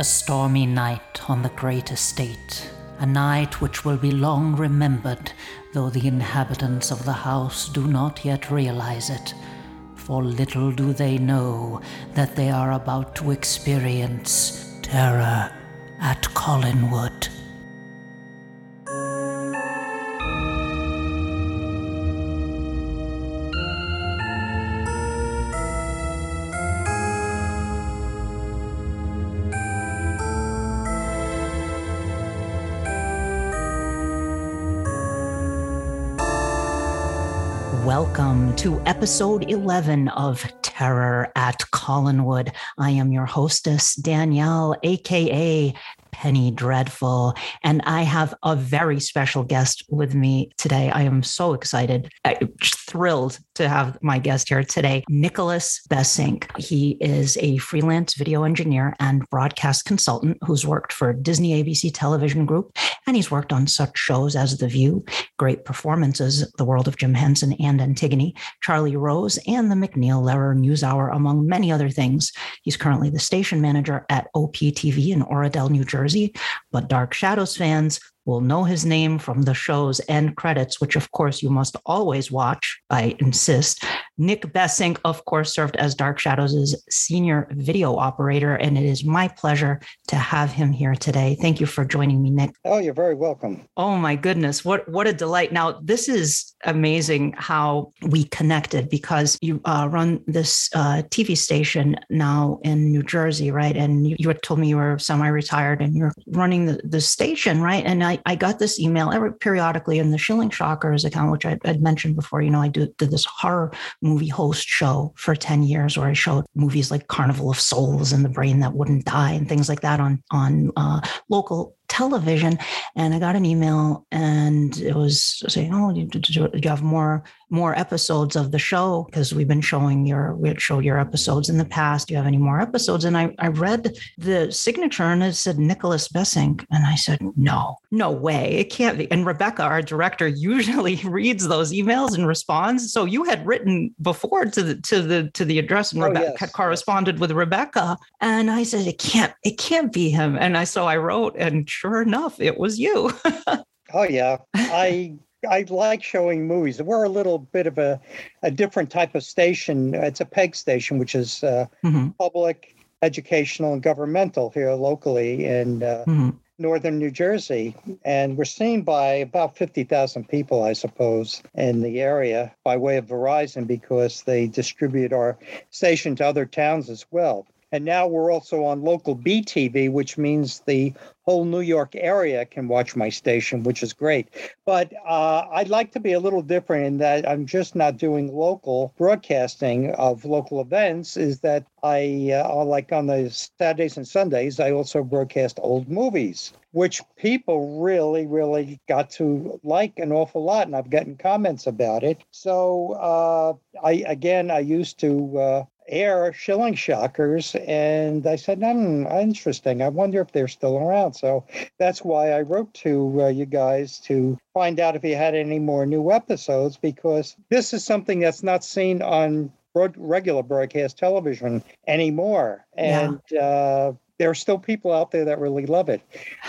A stormy night on the great estate, a night which will be long remembered, though the inhabitants of the house do not yet realize it. For little do they know that they are about to experience terror at Collinwood. To episode 11 of Terror at Collinwood. I am your hostess, Danielle, aka Penny Dreadful. And I have a very special guest with me today. I am so excited, I'm thrilled to have my guest here today, Nicholas Besink. He is a freelance video engineer and broadcast consultant who's worked for Disney ABC Television Group, and he's worked on such shows as The View, great performances, The World of Jim Henson and Antigone, Charlie Rose, and the MacNeil Lehrer NewsHour, among many other things. He's currently the station manager at OPTV in Oradell, New Jersey, but Dark Shadows fans will know his name from the show's end credits, which of course you must always watch, I insist. Nick Besink, of course, served as Dark Shadows' senior video operator, and it is my pleasure to have him here today. Thank you for joining me, Nick. Oh, you're very welcome. Oh my goodness, what what a delight! Now this is amazing how we connected because you uh, run this uh, TV station now in New Jersey, right? And you, you had told me you were semi-retired and you're running the, the station, right? And I, I got this email every periodically in the Shilling Shockers account, which I had mentioned before. You know, I do, did this horror movie host show for 10 years where I showed movies like Carnival of Souls and The Brain That Wouldn't Die and things like that on, on uh, local television. And I got an email and it was saying, Oh, do, you have more more episodes of the show? Because we've been showing your we had showed your episodes in the past. Do you have any more episodes? And I, I read the signature and it said Nicholas Besink. And I said, No, no way. It can't be. And Rebecca, our director, usually reads those emails and responds. So you had written before to the to the to the address and Oh, Rebecca yes. had corresponded with Rebecca. And I said, It can't, it can't be him. And I so I wrote, and sure enough, it was you. Oh yeah, I I like showing movies. We're a little bit of a a different type of station. It's a PEG station, which is uh, Mhm, public, educational, and governmental here locally in uh, mhm. northern New Jersey, and we're seen by about fifty thousand people, I suppose, in the area by way of Verizon because they distribute our station to other towns as well. And now we're also on local BTV, which means the whole New York area can watch my station, which is great. But uh, I'd like to be a little different in that I'm just not doing local broadcasting of local events. Is that I, uh, like on the Saturdays and Sundays, I also broadcast old movies, which people really, really got to like an awful lot, and I've gotten comments about it. So uh, I again, I used to. Uh, air Shilling Shockers, and I said, "Hmm, interesting. I wonder if they're still around." So that's why I wrote to uh, you guys to find out if you had any more new episodes because this is something that's not seen on broad, regular broadcast television anymore, Yeah. and uh, there are still people out there that really love it.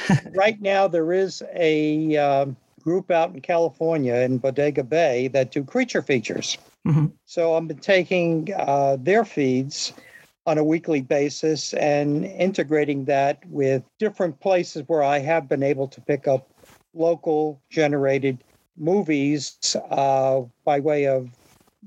right now, there is a um, group out in California in Bodega Bay that do creature features. Mhm. So I've been taking uh, their feeds on a weekly basis and integrating that with different places where I have been able to pick up local generated movies uh, by way of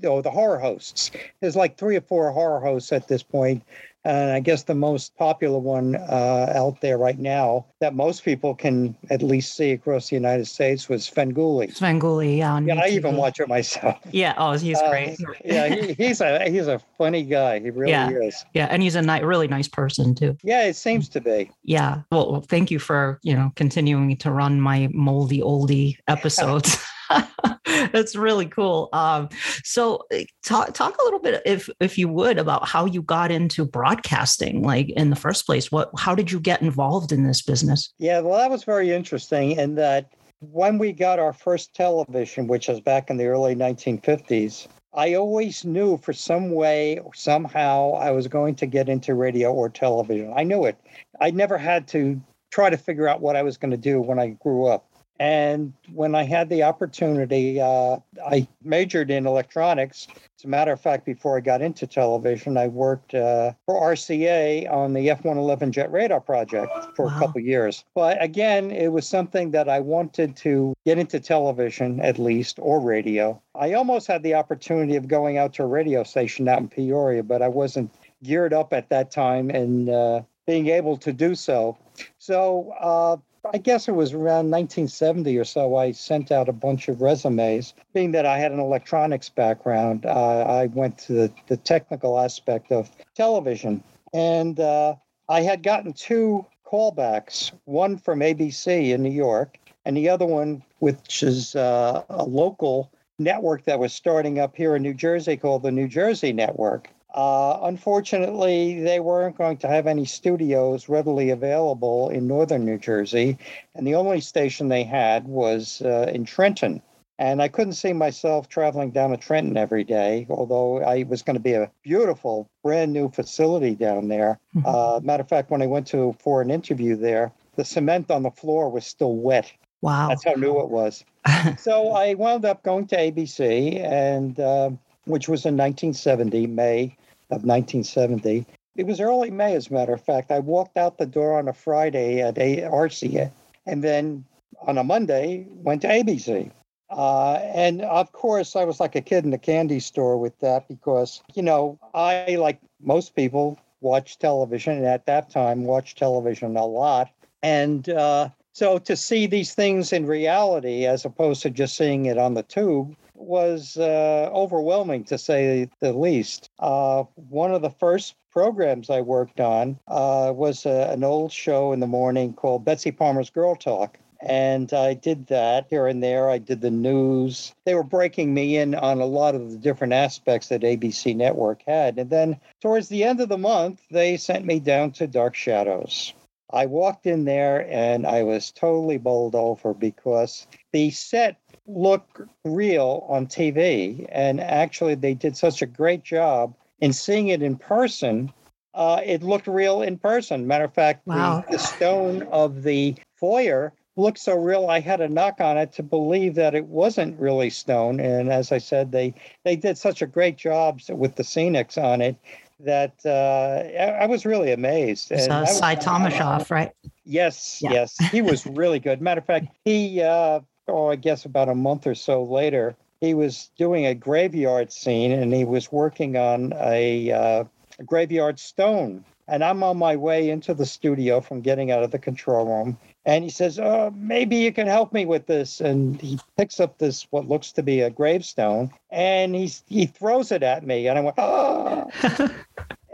you know, the horror hosts. There's like three or four horror hosts at this point, and I guess the most popular one uh, out there right now that most people can at least see across the United States was Svengoolie. Svengoolie, yeah. Yeah, I even watch it myself. Yeah. Oh, he's Uh, great. yeah, he, he's a he's a funny guy. He really Yeah. is. Yeah, and he's a ni- really nice person too. Yeah, it seems to be. Yeah. Well, well, thank you for you know continuing to run my moldy oldie episodes. That's really cool. Um, so uh, talk talk a little bit, if if you would, about how you got into broadcasting, like in the first place. What how did you get involved in this business? Yeah, well, that was very interesting in that when we got our first television, which was back in the early 1950s, I always knew for some way somehow I was going to get into radio or television. I knew it. I never had to try to figure out what I was going to do when I grew up. And when I had the opportunity, uh, I majored in electronics. As a matter of fact, before I got into television, I worked uh, for RCA on the F 111 jet radar project for wow. a couple years. But again, it was something that I wanted to get into television at least or radio. I almost had the opportunity of going out to a radio station out in Peoria, but I wasn't geared up at that time and uh, being able to do so. So, uh, I guess it was around 1970 or so, I sent out a bunch of resumes. Being that I had an electronics background, uh, I went to the, the, technical aspect of television. And uh, I had gotten two callbacks one from ABC in New York, and the other one, which is uh, a local network that was starting up here in New Jersey called the New Jersey Network. Uh, unfortunately, they weren't going to have any studios readily available in northern New Jersey, and the only station they had was uh, in Trenton. And I couldn't see myself traveling down to Trenton every day, although I was going to be a beautiful, brand new facility down there. Mm-hmm. Uh, matter of fact, when I went to for an interview there, the cement on the floor was still wet. Wow. That's how new it was. so I wound up going to ABC, and uh, which was in 1970, May of 1970. It was early May, as a matter of fact. I walked out the door on a Friday at RCA, and then on a Monday went to ABC. Uh, and of course, I was like a kid in a candy store with that because, you know, I, like most people, watch television, and at that time, watched television a lot. And uh, so to see these things in reality, as opposed to just seeing it on the tube, was uh, overwhelming to say the least. Uh, one of the first programs I worked on uh, was a, an old show in the morning called Betsy Palmer's Girl Talk. And I did that here and there. I did the news. They were breaking me in on a lot of the different aspects that ABC Network had. And then towards the end of the month, they sent me down to Dark Shadows. I walked in there and I was totally bowled over because the set looked real on TV. And actually, they did such a great job in seeing it in person. Uh, it looked real in person. Matter of fact, wow. the, the stone of the foyer looked so real I had a knock on it to believe that it wasn't really stone. And as I said, they they did such a great job with the scenics on it that uh, I, was really amazed. And so Sy Tomashoff, right? Yes, yeah. yes, he was really good. Matter of fact, he uh, oh, I guess about a month or so later, he was doing a graveyard scene and he was working on a, uh, a graveyard stone. And I'm on my way into the studio from getting out of the control room. And he says, Oh, maybe you can help me with this. And he picks up this, what looks to be a gravestone, and he, he throws it at me. And I went, Oh.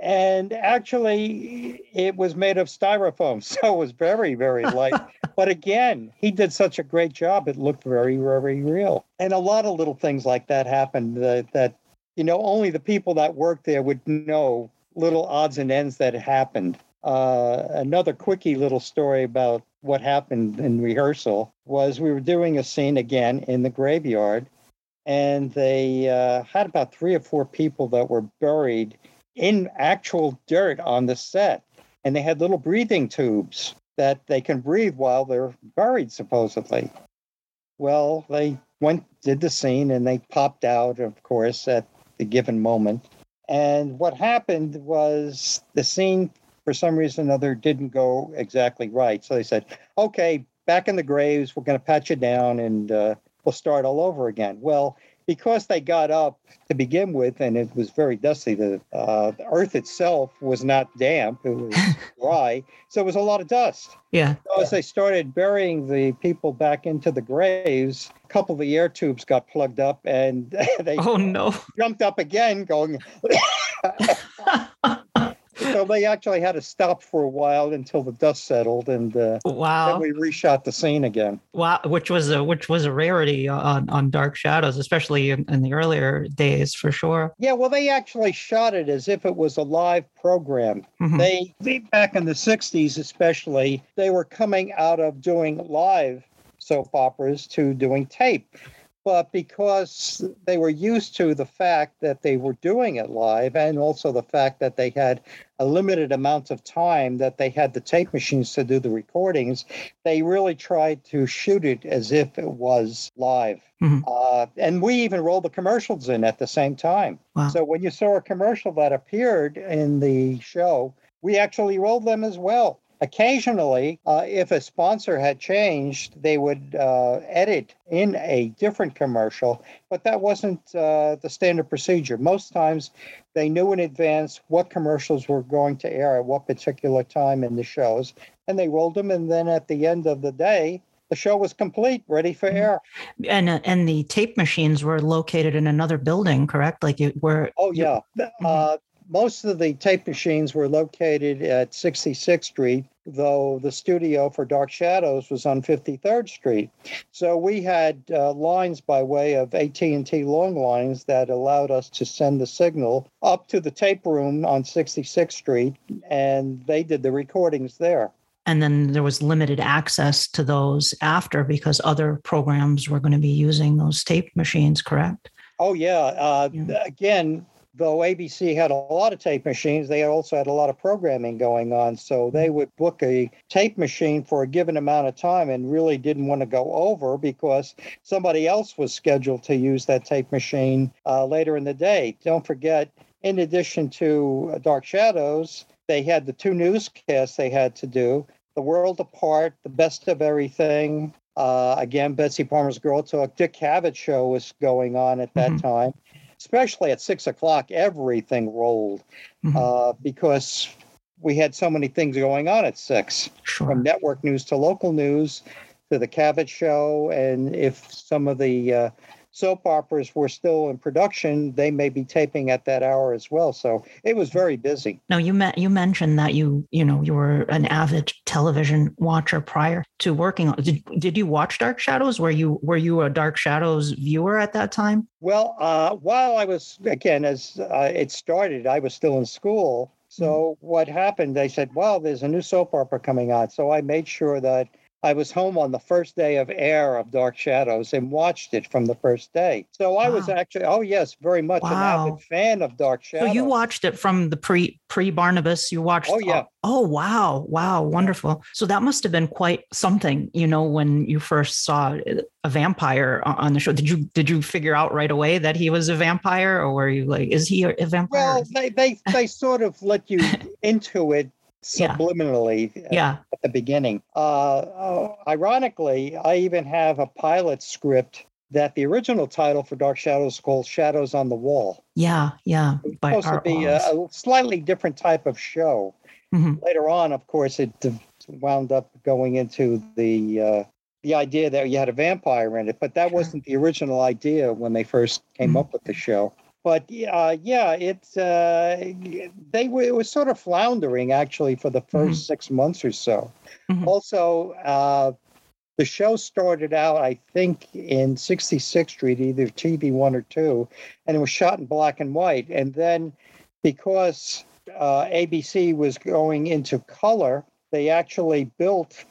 and actually it was made of styrofoam so it was very very light but again he did such a great job it looked very very real and a lot of little things like that happened that, that you know only the people that worked there would know little odds and ends that happened uh, another quickie little story about what happened in rehearsal was we were doing a scene again in the graveyard and they uh, had about three or four people that were buried in actual dirt on the set. And they had little breathing tubes that they can breathe while they're buried, supposedly. Well, they went, did the scene, and they popped out, of course, at the given moment. And what happened was the scene, for some reason or other, didn't go exactly right. So they said, okay, back in the graves, we're going to pat you down and uh, we'll start all over again. Well, because they got up to begin with and it was very dusty, the, uh, the earth itself was not damp, it was dry. So it was a lot of dust. Yeah. So as they started burying the people back into the graves, a couple of the air tubes got plugged up and they oh, no. jumped up again, going. so they actually had to stop for a while until the dust settled, and uh, wow, then we reshot the scene again. Wow, which was a which was a rarity on on Dark Shadows, especially in, in the earlier days, for sure. Yeah, well, they actually shot it as if it was a live program. Mm-hmm. They, they back in the '60s, especially, they were coming out of doing live soap operas to doing tape. But because they were used to the fact that they were doing it live and also the fact that they had a limited amount of time that they had the tape machines to do the recordings, they really tried to shoot it as if it was live. Mm-hmm. Uh, and we even rolled the commercials in at the same time. Wow. So when you saw a commercial that appeared in the show, we actually rolled them as well. Occasionally, uh, if a sponsor had changed, they would uh, edit in a different commercial, but that wasn't uh, the standard procedure. Most times, they knew in advance what commercials were going to air at what particular time in the shows, and they rolled them. And then at the end of the day, the show was complete, ready for mm-hmm. air. And uh, and the tape machines were located in another building, correct? Like you were. Oh yeah, mm-hmm. uh, most of the tape machines were located at 66th Street, though the studio for Dark Shadows was on 53rd Street. So we had uh, lines by way of AT&T long lines that allowed us to send the signal up to the tape room on 66th Street, and they did the recordings there. And then there was limited access to those after because other programs were going to be using those tape machines, correct? Oh, yeah. Uh, yeah. Again, though ABC had a lot of tape machines, they also had a lot of programming going on. So they mm-hmm. would book a tape machine for a given amount of time and really didn't want to go over because somebody else was scheduled to use that tape machine uh, later in the day. Don't forget, in addition to Dark Shadows, they had the two newscasts they had to do The World Apart, The Best of Everything. Uh, again, Betsy Palmer's Girl Talk. Dick Cavett show was going on at that mm-hmm. time especially at six o'clock, everything rolled mm-hmm. uh, because we had so many things going on at six sure. from network news to local news to the Cavett show. And if some of the uh, soap operas were still in production, they may be taping at that hour as well. So it was very busy. Now you met, you mentioned that you you know you were an avid television watcher prior to working on. Did, did you watch Dark Shadows? Were you were you a Dark Shadows viewer at that time? Well, uh, while I was again as uh, it started, I was still in school. So mm-hmm. what happened? They said, "Well, there's a new soap opera coming out." So I made sure that I was home on the first day of air of Dark Shadows and watched it from the first day. So I wow. was actually, oh yes, very much wow. an avid fan of Dark Shadows. So you watched it from the pre pre Barnabas. You watched. Oh yeah. Oh wow, wow, wonderful. So that must have been quite something, you know, when you first saw a vampire on the show. Did you did you figure out right away that he was a vampire, or were you like, is he a vampire? Well, they they they sort of let you into it subliminally yeah. yeah. at the beginning. Uh, uh, ironically, I even have a pilot script that the original title for Dark Shadows is called Shadows on the Wall. Yeah, yeah. It's supposed to be a, a, slightly different type of show. Mm-hmm. Later on, of course, it wound up going into the uh, the idea that you had a vampire in it, but that wasn't the original idea when they first came mm-hmm. up with the show but uh, yeah, it's uh, they were it was sort of floundering actually for the 1st mm-hmm. six months or so. Mm-hmm. Also, uh, the show started out, I think, in 66th Street, either TV one or two, and it was shot in black and white. And then because uh, ABC was going into color, they actually built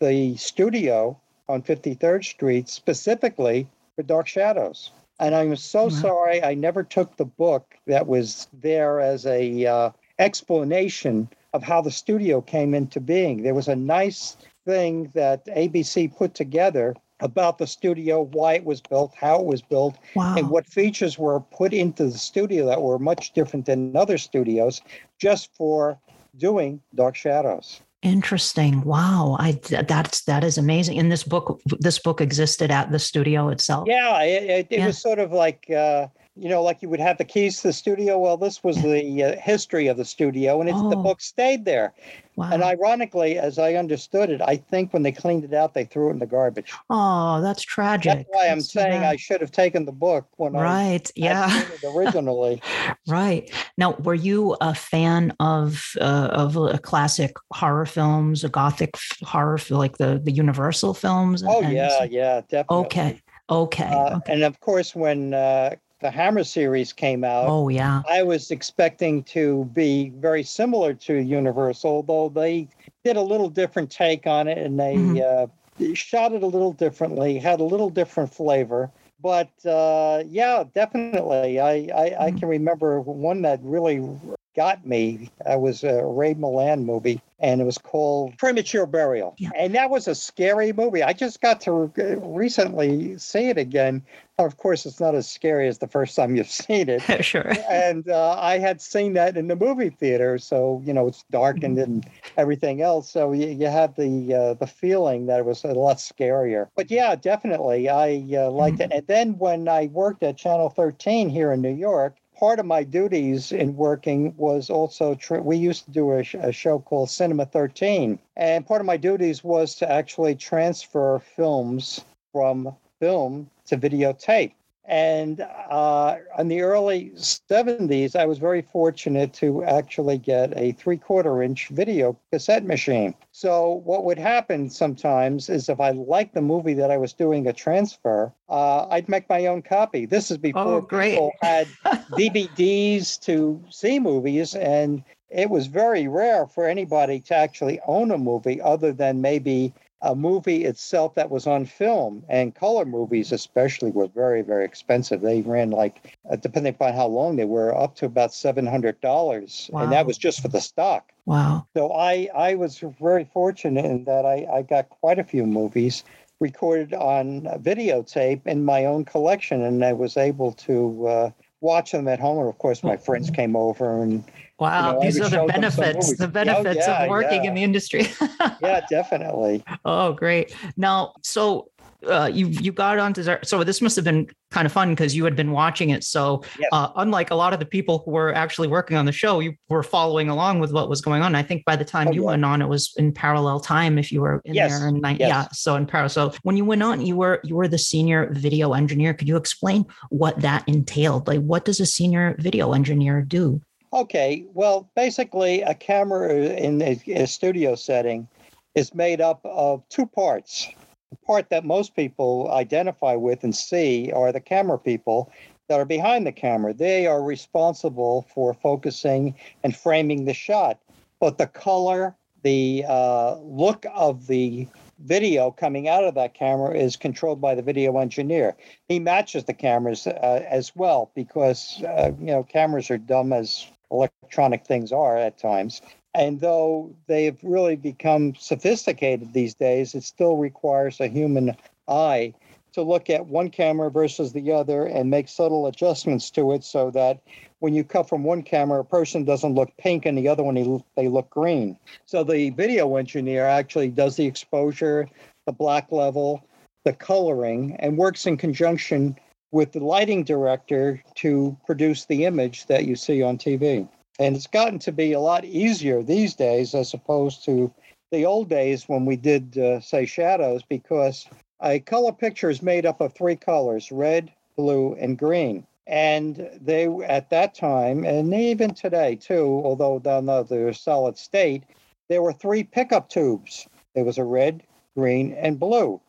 the studio on 53rd Street specifically for Dark Shadows. And I'm so wow. sorry I never took the book that was there as a uh, explanation of how the studio came into being. There was a nice thing that ABC put together about the studio, why it was built, how it was built, wow. and what features were put into the studio that were much different than other studios just for doing Dark Shadows. Interesting. Wow. I that's that is amazing. And this book this book existed at the studio itself. Yeah, it, it, it yeah. was sort of like uh, you know, like you would have the keys to the studio. Well, this was the uh, history of the studio, and oh. the book stayed there. Wow. And ironically, as I understood it, I think when they cleaned it out, they threw it in the garbage. Oh, that's tragic. That's why I'm saying I should have taken the book when I right. I yeah originally. right now, were you a fan of uh, of a classic horror films, a gothic horror, like the the Universal films? oh yeah, yeah, definitely. Okay. Okay. Uh, okay. And of course, when uh, the Hammer series came out. Oh yeah. I was expecting to be very similar to Universal, though they did a little different take on it and they mm-hmm. uh, shot it a little differently, had a little different flavor. but uh, yeah, definitely. I, I, I, can remember one that really got me. That was a Ray Milland movie, and it was called Premature Burial. Yeah. And that was a scary movie. I just got to recently see it again. Of course, it's not as scary as the first time you've seen it. sure. And uh, I had seen that in the movie theater, so you know it's darkened mm-hmm. and everything else. So you, you have the uh, the feeling that it was a lot scarier. But yeah, definitely, I uh, liked mm-hmm. it. And then when I worked at Channel 13 here in New York, part of my duties in working was also we used to do a, sh- a, show called Cinema 13, and part of my duties was to actually transfer films from film to videotape. And uh, in the early 70s, I was very fortunate to actually get a three quarter inch video cassette machine. So, what would happen sometimes is if I liked the movie that I was doing a transfer, uh, I'd make my own copy. This is before oh, people had DVDs to see movies. And it was very rare for anybody to actually own a movie other than maybe a movie itself that was on film and color movies especially were very very expensive. They ran like uh, depending upon how long they were up to about $700 wow. and that was just for the stock. Wow. So i i was very fortunate in that i i got quite a few movies recorded on videotape in my own collection and i was able to uh, watch them at home. And of course my friends came over and Wow, you know, these are the benefits, the benefits yeah, of working yeah. in the industry. yeah, definitely. Oh, great. Now, so uh, you you got on onto so this must have been kind of fun because you had been watching it. So yes. uh, unlike a lot of the people who were actually working on the show, you were following along with what was going on. I think by the time oh, you yeah. went on, it was in parallel time. If you were in yes. there, and yes. yeah, so in parallel. So when you went on, you were you were the senior video engineer. Could you explain what that entailed? Like, what does a senior video engineer do? Okay, well, basically, a camera in a, a, studio setting is made up of two parts. The part that most people identify with and see are the camera people that are behind the camera. They are responsible for focusing and framing the shot. But the color, the uh, look of the video coming out of that camera is controlled by the video engineer. He matches the cameras uh, as well because uh, you know cameras are dumb as electronic things are at times. And though they've really become sophisticated these days, it still requires a human eye to look at one camera versus the other and make subtle adjustments to it so that when you cut from one camera, a person doesn't look pink and the other one, they look green. So the video engineer actually does the exposure, the black level, the coloring, and works in conjunction with the lighting director to produce the image that you see on TV. And it's gotten to be a lot easier these days as opposed to the old days when we did, uh, say, shadows, because a color picture is made up of three colors red, blue, and green. And they, at that time, and even today too, although down the solid state, there were three pickup tubes. There was a red, green, and blue.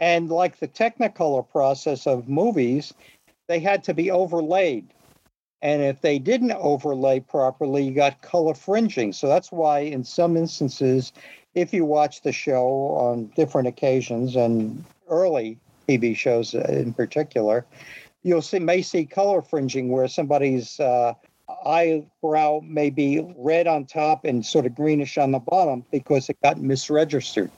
And like the Technicolor process of movies, they had to be overlaid. And if they didn't overlay properly, you got color fringing. So that's why, in some instances, if you watch the show on different occasions and early TV shows in particular, you'll see may see color fringing where somebody's uh, eyebrow may be red on top and sort of greenish on the bottom because it got misregistered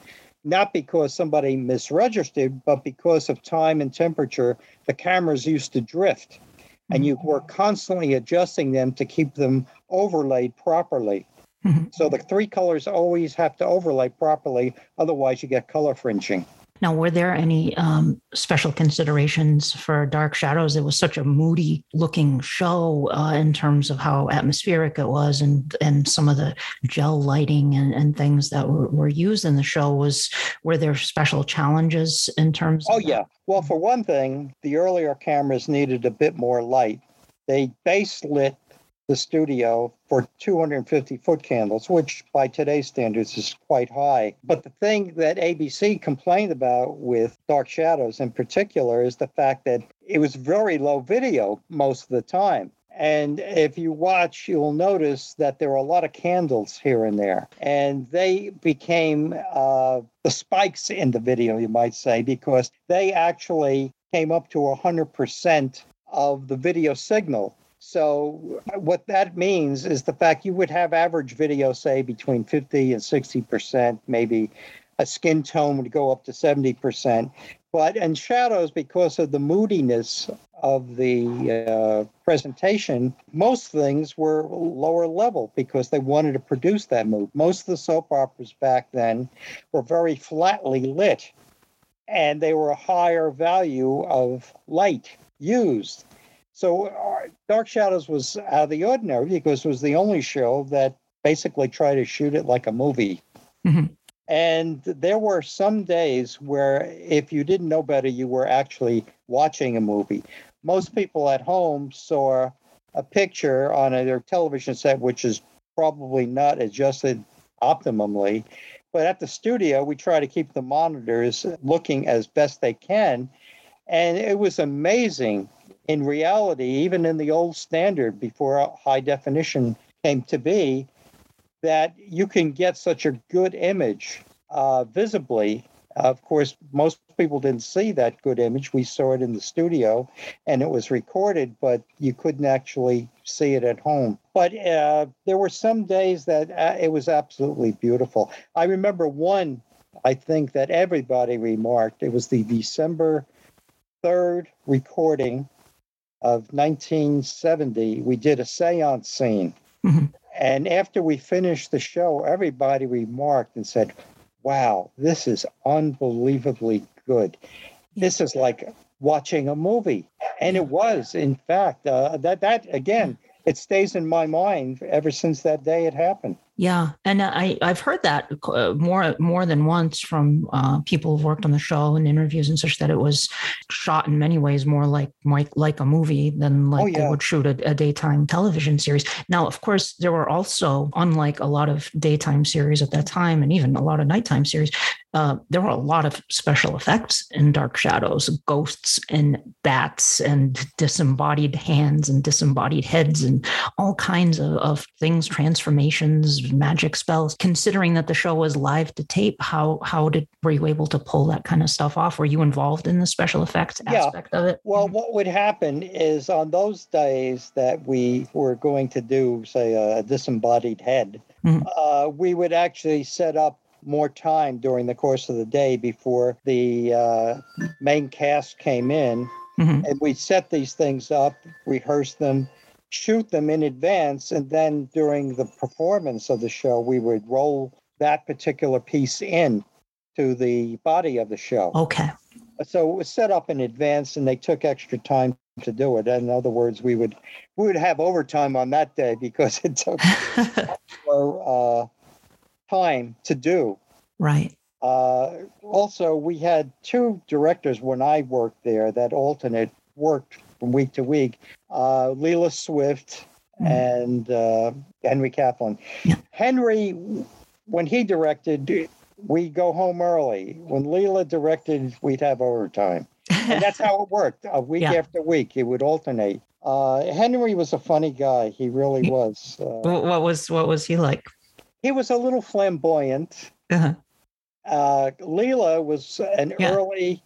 not because somebody misregistered, but because of time and temperature, the cameras used to drift. And you were constantly adjusting them to keep them overlaid properly. Mm-hmm. So the three colors always have to overlay properly, otherwise, you get color fringing. Now, were there any um, special considerations for Dark Shadows? It was such a moody looking show uh, in terms of how atmospheric it was, and and some of the gel lighting and, and things that were, were used in the show. Was were there special challenges in terms? Oh yeah. Well, for one thing, the earlier cameras needed a bit more light. They base lit the studio for 250 foot candles, which by today's standards is quite high. But the thing that ABC complained about with Dark Shadows in particular is the fact that it was very low video most of the time. And if you watch, you'll notice that there are a lot of candles here and there. And they became uh, the spikes in the video, you might say, because they actually came up to 100% of the video signal. So, what that means is the fact you would have average video, say, between 50 and 60%, maybe a skin tone would go up to 70%. But in shadows, because of the moodiness of the uh, presentation, most things were lower level because they wanted to produce that mood. Most of the soap operas back then were very flatly lit and they were a higher value of light used. So uh, Dark Shadows was out of the ordinary because it was the only show that basically tried to shoot it like a movie. Mm-hmm. And there were some days where, if you didn't know better, you were actually watching a movie. Most people at home saw a picture on a, their television set, which is probably not adjusted optimally. But at the studio, we try to keep the monitors looking as best they can. And it was amazing in reality, even in the old standard before high definition came to be, that you can get such a good image uh, visibly. of course, most people didn't see that good image. We saw it in the studio and it was recorded, but you couldn't actually see it at home. But uh, there were some days that uh, it was absolutely beautiful. I remember one, I think, that everybody remarked. It was the December 3rd recording of 1970. We did a seance scene. Mm-hmm. And after we finished the show, everybody remarked and said, Wow, this is unbelievably good. This is like watching a movie. And it was, in fact, uh, that, that again, it stays in my mind ever since that day it happened. Yeah, and I I've heard that uh, more more than once from uh, people who've worked on the show and interviews and such that it was shot in many ways more like like, like a movie than like oh, yeah. they would shoot a, a, daytime television series. Now, of course, there were also unlike a lot of daytime series at that time and even a lot of nighttime series, uh, there were a lot of special effects in Dark Shadows, ghosts and bats and disembodied hands and disembodied heads and all kinds of, of things, transformations, magic spells. Considering that the show was live to tape, how how did were you able to pull that kind of stuff off? Were you involved in the special effects yeah. aspect of it? Well, what would happen is on those days that we were going to do, say, a disembodied head, mm-hmm. uh, we would actually set up more time during the course of the day before the uh, main cast came in. Mm-hmm. And we set these things up, rehearse them, shoot them in advance, and then during the performance of the show, we would roll that particular piece in to the body of the show. Okay. So it was set up in advance, and they took extra time to do it. In other words, we would we would have overtime on that day because it took more, uh, time to do. Right. Uh, also, we had two directors when I worked there that alternate worked from week to week uh, Lela Swift mm. and uh, Henry Kaplan. Yeah. Henry, when he directed, we go home early. When Lela directed, we'd have overtime. and that's how it worked. A week yeah. after week, it would alternate. Uh, Henry was a funny guy. He really was. Uh, what was what was he like? he was a little flamboyant. Uh-huh. Uh, Lela was an yeah. early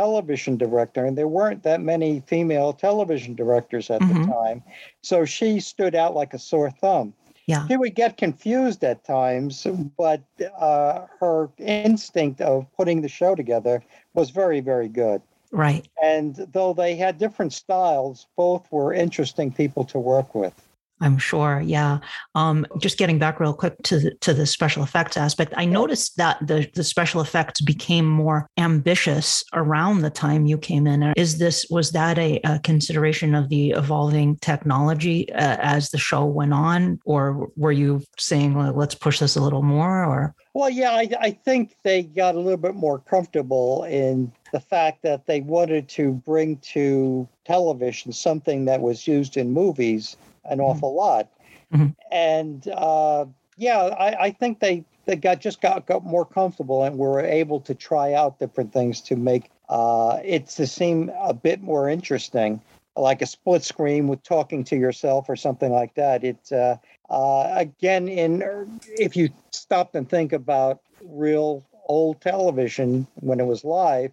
television director, and there weren't that many female television directors at mm-hmm. the time. So she stood out like a sore thumb. Yeah. She would get confused at times, but uh, her instinct of putting the show together was very, very good. Right. And though they had different styles, both were interesting people to work with. I'm sure. Yeah. Um, just getting back real quick to the, to the special effects aspect, I noticed that the, the special effects became more ambitious around the time you came in. Is this was that a, a consideration of the evolving technology uh, as the show went on, or were you saying well, let's push this a little more? Or well, yeah, I, I think they got a little bit more comfortable in the fact that they wanted to bring to television something that was used in movies an mm-hmm. awful lot. Mm-hmm. And uh, yeah, I, I, think they, they got just got, got more comfortable and were able to try out different things to make uh, it to seem a bit more interesting, like a split screen with talking to yourself or something like that. It uh, uh again, in if you stopped and think about real old television when it was live,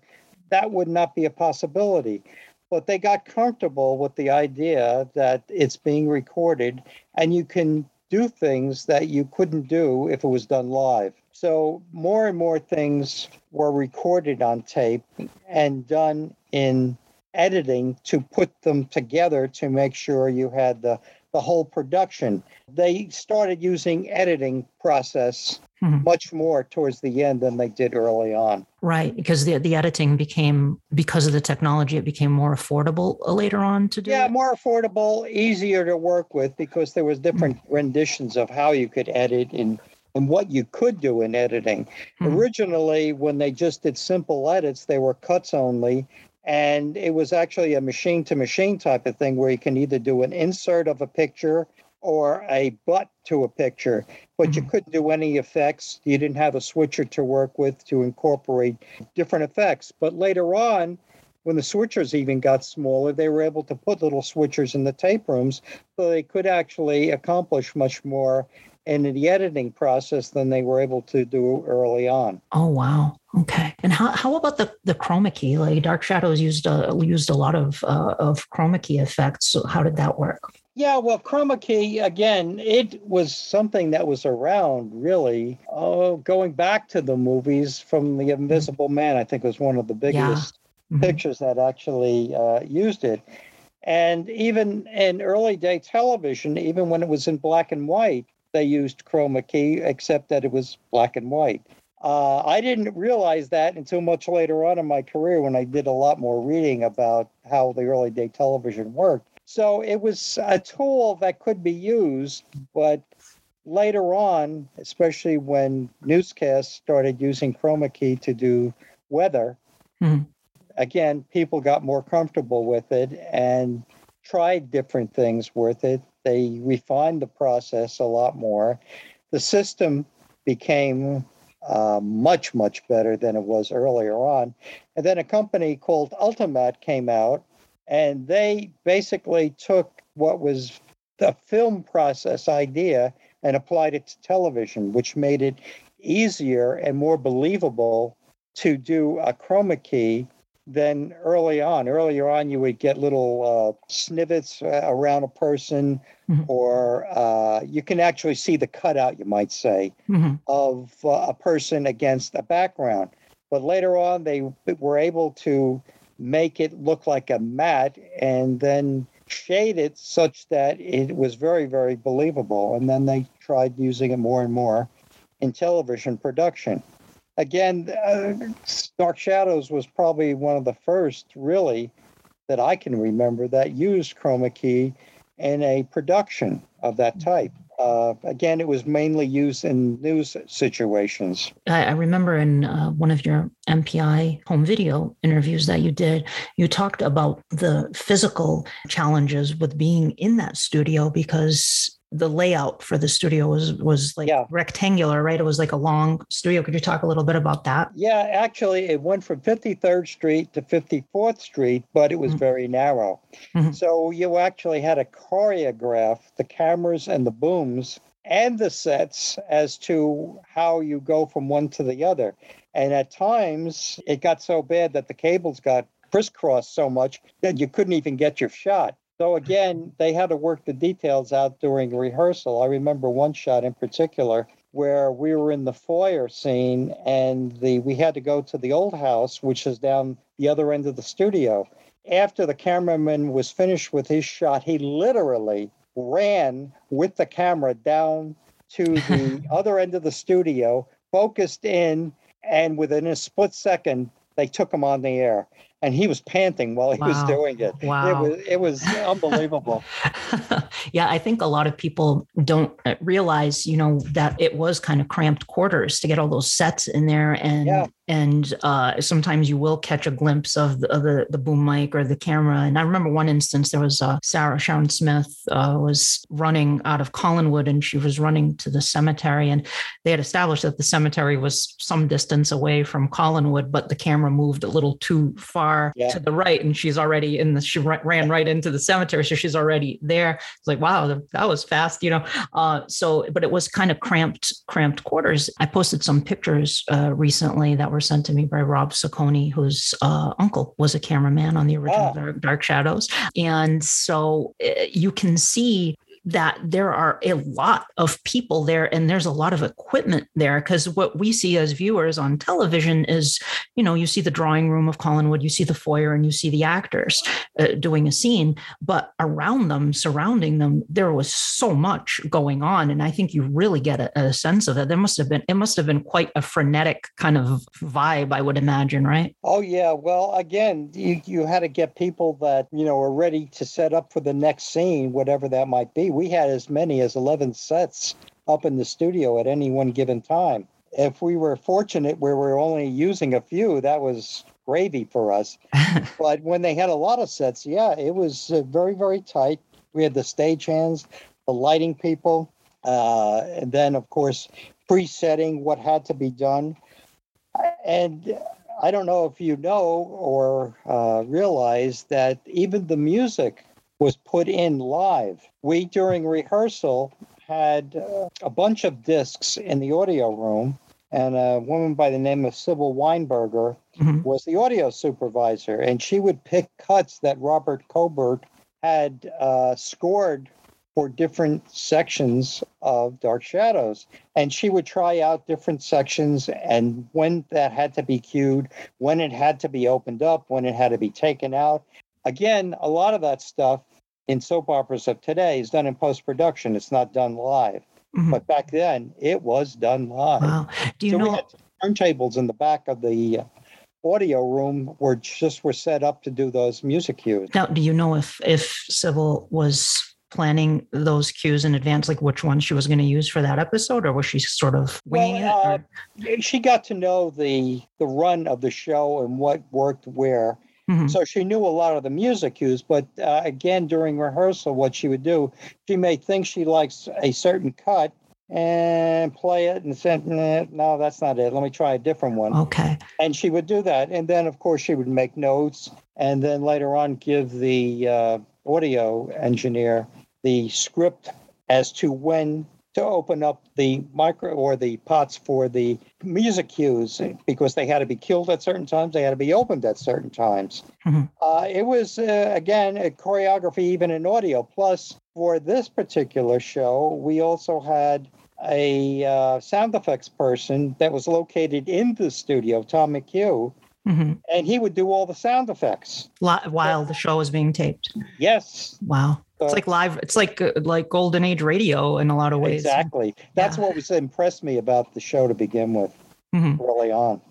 that would not be a possibility. But they got comfortable with the idea that it's being recorded and you can do things that you couldn't do if it was done live. So more and more things were recorded on tape and done in editing to put them together to make sure you had the the whole production. They started using editing process mm-hmm. much more towards the end than they did early on. Right, because the the editing became because of the technology, it became more affordable later on to do. Yeah, more affordable, easier to work with because there was different mm-hmm. renditions of how you could edit and and what you could do in editing. Mm-hmm. Originally, when they just did simple edits, they were cuts only, and it was actually a machine to machine type of thing where you can either do an insert of a picture or a butt to a picture, but mm-hmm. you couldn't do any effects. You didn't have a switcher to work with to incorporate different effects. But later on, when the switchers even got smaller, they were able to put little switchers in the tape rooms so they could actually accomplish much more in the editing process than they were able to do early on. Oh wow. Okay. And how, how about the, the chroma key? Like Dark Shadows used a, used a lot of uh, of chroma key effects. So how did that work? Yeah, well, chroma key again, it was something that was around really. Oh, going back to the movies from The Invisible Man, I think was one of the biggest yeah. mm-hmm. pictures that actually uh, used it. And even in early day television, even when it was in black and white, they used chroma key, except that it was black and white. Uh, I didn't realize that until much later on in my career when I did a lot more reading about how the early day television worked. So it was a tool that could be used, but later on, especially when newscasts started using chroma key to do weather, mm-hmm. again, people got more comfortable with it and tried different things with it. They refined the process a lot more. The system became uh, much, much better than it was earlier on. And then a company called Ultimatte came out, and they basically took what was the film process idea and applied it to television, which made it easier and more believable to do a chroma key than early on. Earlier on, you would get little uh, snivets uh, around a person, mm-hmm. or uh, you can actually see the cutout, you might say, mm-hmm. of uh, a person against a background. But later on, they were able to make it look like a mat and then shade it such that it was very, very believable. And then they tried using it more and more in television production again, uh, Dark Shadows was probably one of the first, really, that I can remember that used chroma key in a production of that type. Uh, again, it was mainly used in news situations. I, I remember in uh, one of your MPI home video interviews that you did, you talked about the physical challenges with being in that studio because the layout for the studio was was like yeah. rectangular, right? It was like a long studio. Could you talk a little bit about that? Yeah, actually, it went from 53rd Street to 54th Street, but it was mm-hmm. very narrow. Mm-hmm. So you actually had to choreograph the cameras and the booms and the sets as to how you go from one to the other. And at times, it got so bad that the cables got crisscrossed so much that you couldn't even get your shot. So again, they had to work the details out during rehearsal. I remember one shot in particular where we were in the foyer scene and the we had to go to the old house, which is down the other end of the studio. After the cameraman was finished with his shot, he literally ran with the camera down to the other end of the studio, focused in, and within a split second, they took him on the air and he was panting while he wow. was doing it. Wow. It was it was unbelievable. yeah, I think a lot of people don't uh, realize, you know, that it was kind of cramped quarters to get all those sets in there and yeah and uh, sometimes you will catch a glimpse of the, of the, the boom mic or the camera. And I remember one instance there was uh, Sarah Sharon Smith uh, was running out of Collinwood and she was running to the cemetery, and they had established that the cemetery was some distance away from Collinwood, but the camera moved a little too far yeah. to the right, and she's already in the she ran right into the cemetery, so she's already there. It's like wow, that was fast, you know. Uh, so, but it was kind of cramped cramped quarters. I posted some pictures uh, recently that were were sent to me by Rob Saccone, whose uh, uncle was a cameraman on the original Ah. Dark, Dark Shadows. And so uh, you can see that there are a lot of people there and there's a lot of equipment there because what we see as viewers on television is you know you see the drawing room of collinwood you see the foyer and you see the actors uh, doing a scene but around them surrounding them there was so much going on and i think you really get a, a sense of it there must have been it must have been quite a frenetic kind of vibe i would imagine right Oh yeah. Well, again, you you had to get people that you know are ready to set up for the next scene, whatever that might be. We had as many as eleven sets up in the studio at any one given time. If we were fortunate where we're only using a few, that was gravy for us. but when they had a lot of sets, yeah, it was uh, very very tight. We had the stagehands, the lighting people, uh, and then of course pre-setting what had to be done. And I don't know if you know or uh, realize that even the music was put in live. We, during rehearsal, had uh, a bunch of discs in the audio room, and a woman by the name of Sybil Weinberger Mhm. was the audio supervisor, and she would pick cuts that Robert Cobert had uh, scored for different sections of Dark Shadows. And she would try out different sections and when that had to be cued, when it had to be opened up, when it had to be taken out. Again, a lot of that stuff in soap operas of today is done in post production, it's not done live. Mhm. But back then, it was done live. wow do you so we know had turntables in the back of the uh, audio room were just were set up to do those music cues. Now, do you know if if Sybil was planning those cues in advance, like which one she was going to use for that episode, or was she sort of winging Well, it? or- She got to know the the run of the show and what worked where. Mhm. So she knew a lot of the music cues, but uh, again, during rehearsal, what she would do, she may think she likes a certain cut and play it and say, "Nah, no, that's not it. Let me try a different one. Okay. And she would do that. And then, of course, she would make notes and then later on give the uh, audio engineer the script as to when to open up the micro or the pots for the music cues because they had to be killed at certain times, they had to be opened at certain times. Mhm. Uh, it was, uh, again, a choreography even in audio. Plus, for this particular show, we also had a uh, sound effects person that was located in the studio, Tom McHugh, hmm and he would do all the sound effects. While the show was being taped. Yes, Wow. It's like live. It's like uh, like golden age radio in a lot of ways. exactly. That's Yeah. what was impressed me about the show to begin with Mhm. early on.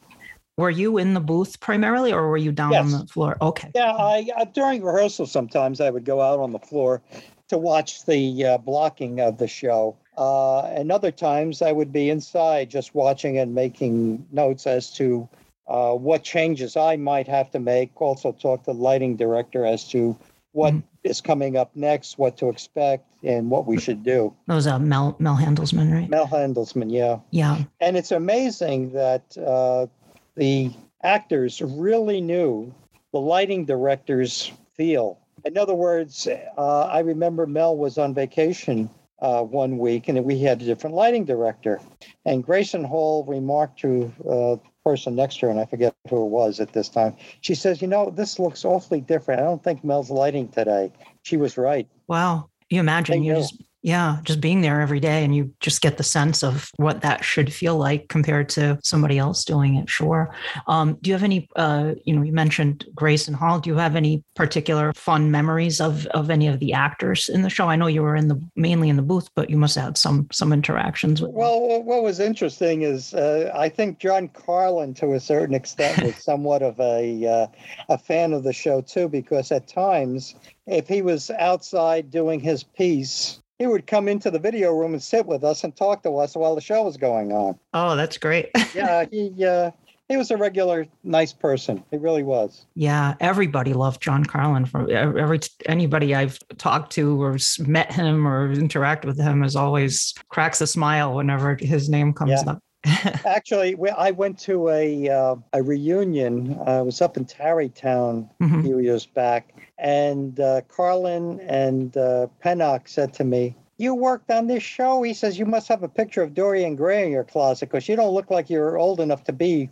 Were you in the booth primarily, or were you down on the floor? Okay. Yeah, I, I during rehearsal sometimes I would go out on the floor to watch the uh, blocking of the show. Uh, and other times I would be inside just watching and making notes as to uh, what changes I might have to make. Also talk to the lighting director as to what is Mhm. coming up next, what to expect, and what we should do. That was uh, Mel Mel Handelsman, right? Mel Handelsman, yeah. Yeah. And it's amazing that uh, the actors really knew the lighting director's feel. In other words, uh, I remember Mel was on vacation uh, one week and we had a different lighting director. And Grayson Hall remarked to uh, the person next to her, and I forget who it was at this time. She says, You know, this looks awfully different. I don't think Mel's lighting today. She was right. Wow. You imagine you just yeah, just being there every day and you just get the sense of what that should feel like compared to somebody else doing it. Sure. Um, do you have any uh, you know, you mentioned Grayson Hall. Do you have any particular fun memories of of any of the actors in the show? I know you were in the mainly in the booth, but you must have had some some interactions with. Well, what- what was interesting is uh, I think John Karlen, to a certain extent, was somewhat of a uh, a fan of the show too, because at times, if he was outside doing his piece, he would come into the video room and sit with us and talk to us while the show was going on. Oh, that's great. Yeah, he uh, he was a regular nice person. He really was. Yeah, everybody loved John Karlen. From every anybody I've talked to or met him or interacted with him is always cracks a smile whenever his name comes Yeah. up. Actually, we, I went to a uh, a reunion. I was up in Tarrytown a Mhm. few years back, and uh, Karlen and uh, Pennock said to me, you worked on this show? He says, You must have a picture of Dorian Gray in your closet because you don't look like you're old enough to be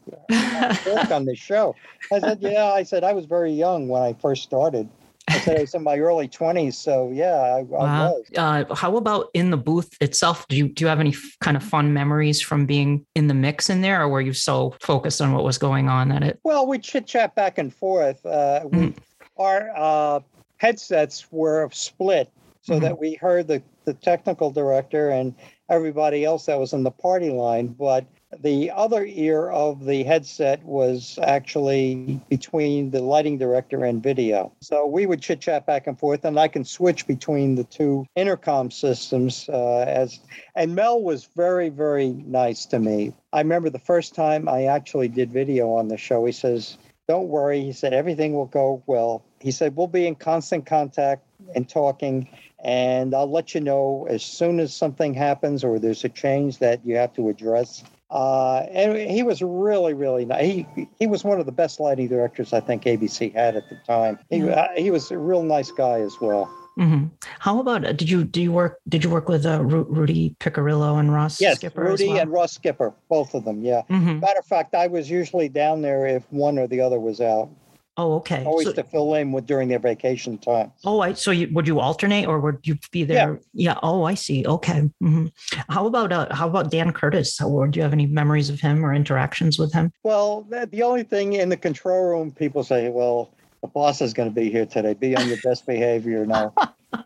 work on this show. I said, Yeah. I said, I was very young when I first started. I said I was in my early 20s. So, yeah, I, wow. I was. Uh, how about in the booth itself? Do you, do you have any f- kind of fun memories from being in the mix in there, or were you so focused on what was going on that it? Well, we chit chat back and forth. Uh, we, mm. Our uh, headsets were split so mm-hmm. that we heard the, the technical director and everybody else that was in the party line. But the other ear of the headset was actually between the lighting director and video. So we would chit chat back and forth, and I can switch between the two intercom systems. Uh, as and Mel was very, very nice to me. I remember the first time I actually did video on the show. He says, "Don't worry," he said, "everything will go well." He said, "We'll be in constant contact and talking." and I'll let you know as soon as something happens or there's a change that you have to address. Uh, and he was really, really nice. He he was one of the best lighting directors I think ABC had at the time. He mm-hmm. uh, he was a real nice guy as well. Mm-hmm. How about uh, did you do you work did you work with uh, Rudy Piccirillo and Ross yes, Skipper? Rudy well? and Ross Skipper, both of them. Yeah. Mm-hmm. Matter of fact, I was usually down there if one or the other was out. Oh, okay. Always so, to fill in with during their vacation time. Oh, I so you, would you alternate or would you be there? Yeah. yeah. Oh, I see. Okay. Mm-hmm. How about uh, how about Dan Curtis? Or do you have any memories of him or interactions with him? Well, the only thing in the control room, people say, "Well, the boss is going to be here today. Be on your best behavior now.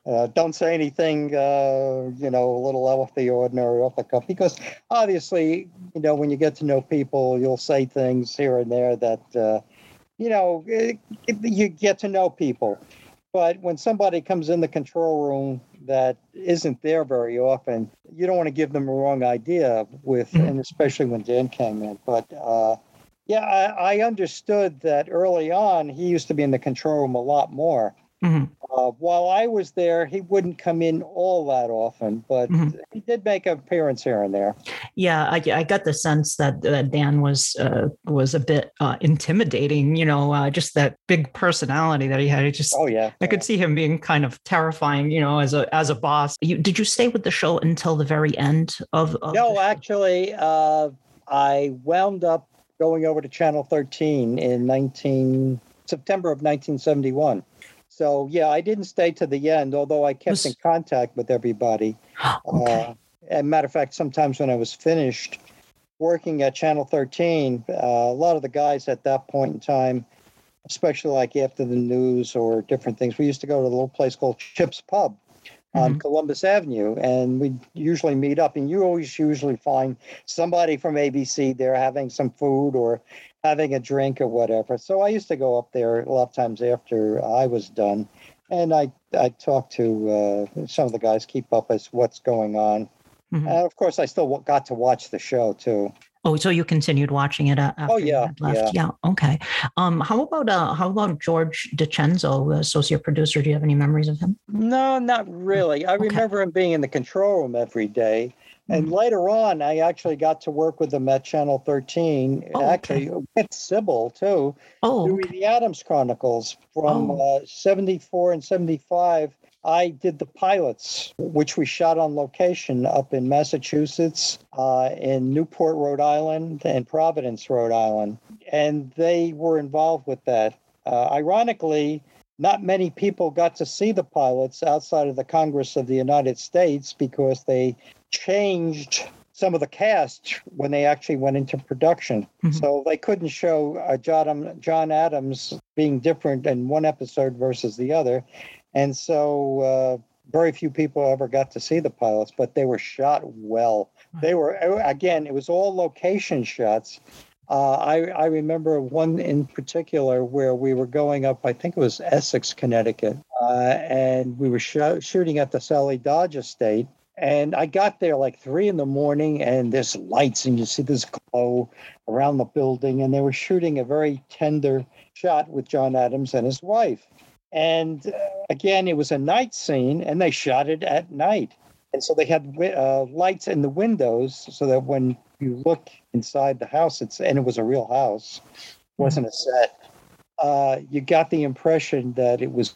Uh, don't say anything, uh, you know, a little off the ordinary, off the cuff, because obviously, you know, when you get to know people, you'll say things here and there that." Uh, you know, it, it, you get to know people. But when somebody comes in the control room that isn't there very often, you don't want to give them a wrong idea with, mm-hmm. and especially when Dan came in. But uh, yeah, I, I, understood that early on he used to be in the control room a lot more. Mm-hmm. Uh, while I was there, he wouldn't come in all that often, but mm-hmm. he did make an appearance here and there. Yeah, I, I got the sense that, that Dan was uh, was a bit uh, intimidating. You know, uh, just that big personality that he had. He just oh yeah, I could see him being kind of terrifying. You know, as a as a boss. You, did you stay with the show until the very end of? of no, actually, uh, I wound up going over to Channel 13 in 19 September of 1971. So yeah, I didn't stay to the end, although I kept was... in contact with everybody. okay. Uh, and matter of fact, sometimes when I was finished working at Channel 13, uh, a lot of the guys at that point in time, especially like after the news or different things, we used to go to a little place called Chip's Pub on mm-hmm. Columbus Avenue, and we usually meet up. And you always usually find somebody from ABC there having some food or having a drink or whatever. So I used to go up there a lot of times after I was done, and I I talked to uh, some of the guys, keep up as what's going on. Mm-hmm. And of course, I still got to watch the show too. Oh, so you continued watching it uh, after oh, yeah, left? Yeah. yeah. Okay. Um, how about uh, how about George DiCenzo, associate producer? Do you have any memories of him? No, not really. I okay. remember him being in the control room every day. And later on, I actually got to work with them at Channel 13. Oh, actually, okay. with Sybil too. Oh, doing okay. the Adams Chronicles from oh. uh, 74 and 75. I did the pilots, which we shot on location up in Massachusetts, uh, in Newport, Rhode Island, and Providence, Rhode Island. And they were involved with that. Uh, ironically, not many people got to see the pilots outside of the Congress of the United States because they changed some of the cast when they actually went into production. Mm-hmm. So they couldn't show uh, John, John Adams being different in one episode versus the other. And so uh, very few people ever got to see the pilots, but they were shot well. They were, again, it was all location shots. Uh, I, I remember one in particular where we were going up, I think it was Essex, Connecticut, uh, and we were sh- shooting at the Sally Dodge estate. And I got there like three in the morning, and there's lights, and you see this glow around the building. And they were shooting a very tender shot with John Adams and his wife. And uh, again, it was a night scene, and they shot it at night. And so they had uh, lights in the windows so that when you look inside the house, it's and it was a real house, wasn't a set. Uh, you got the impression that it was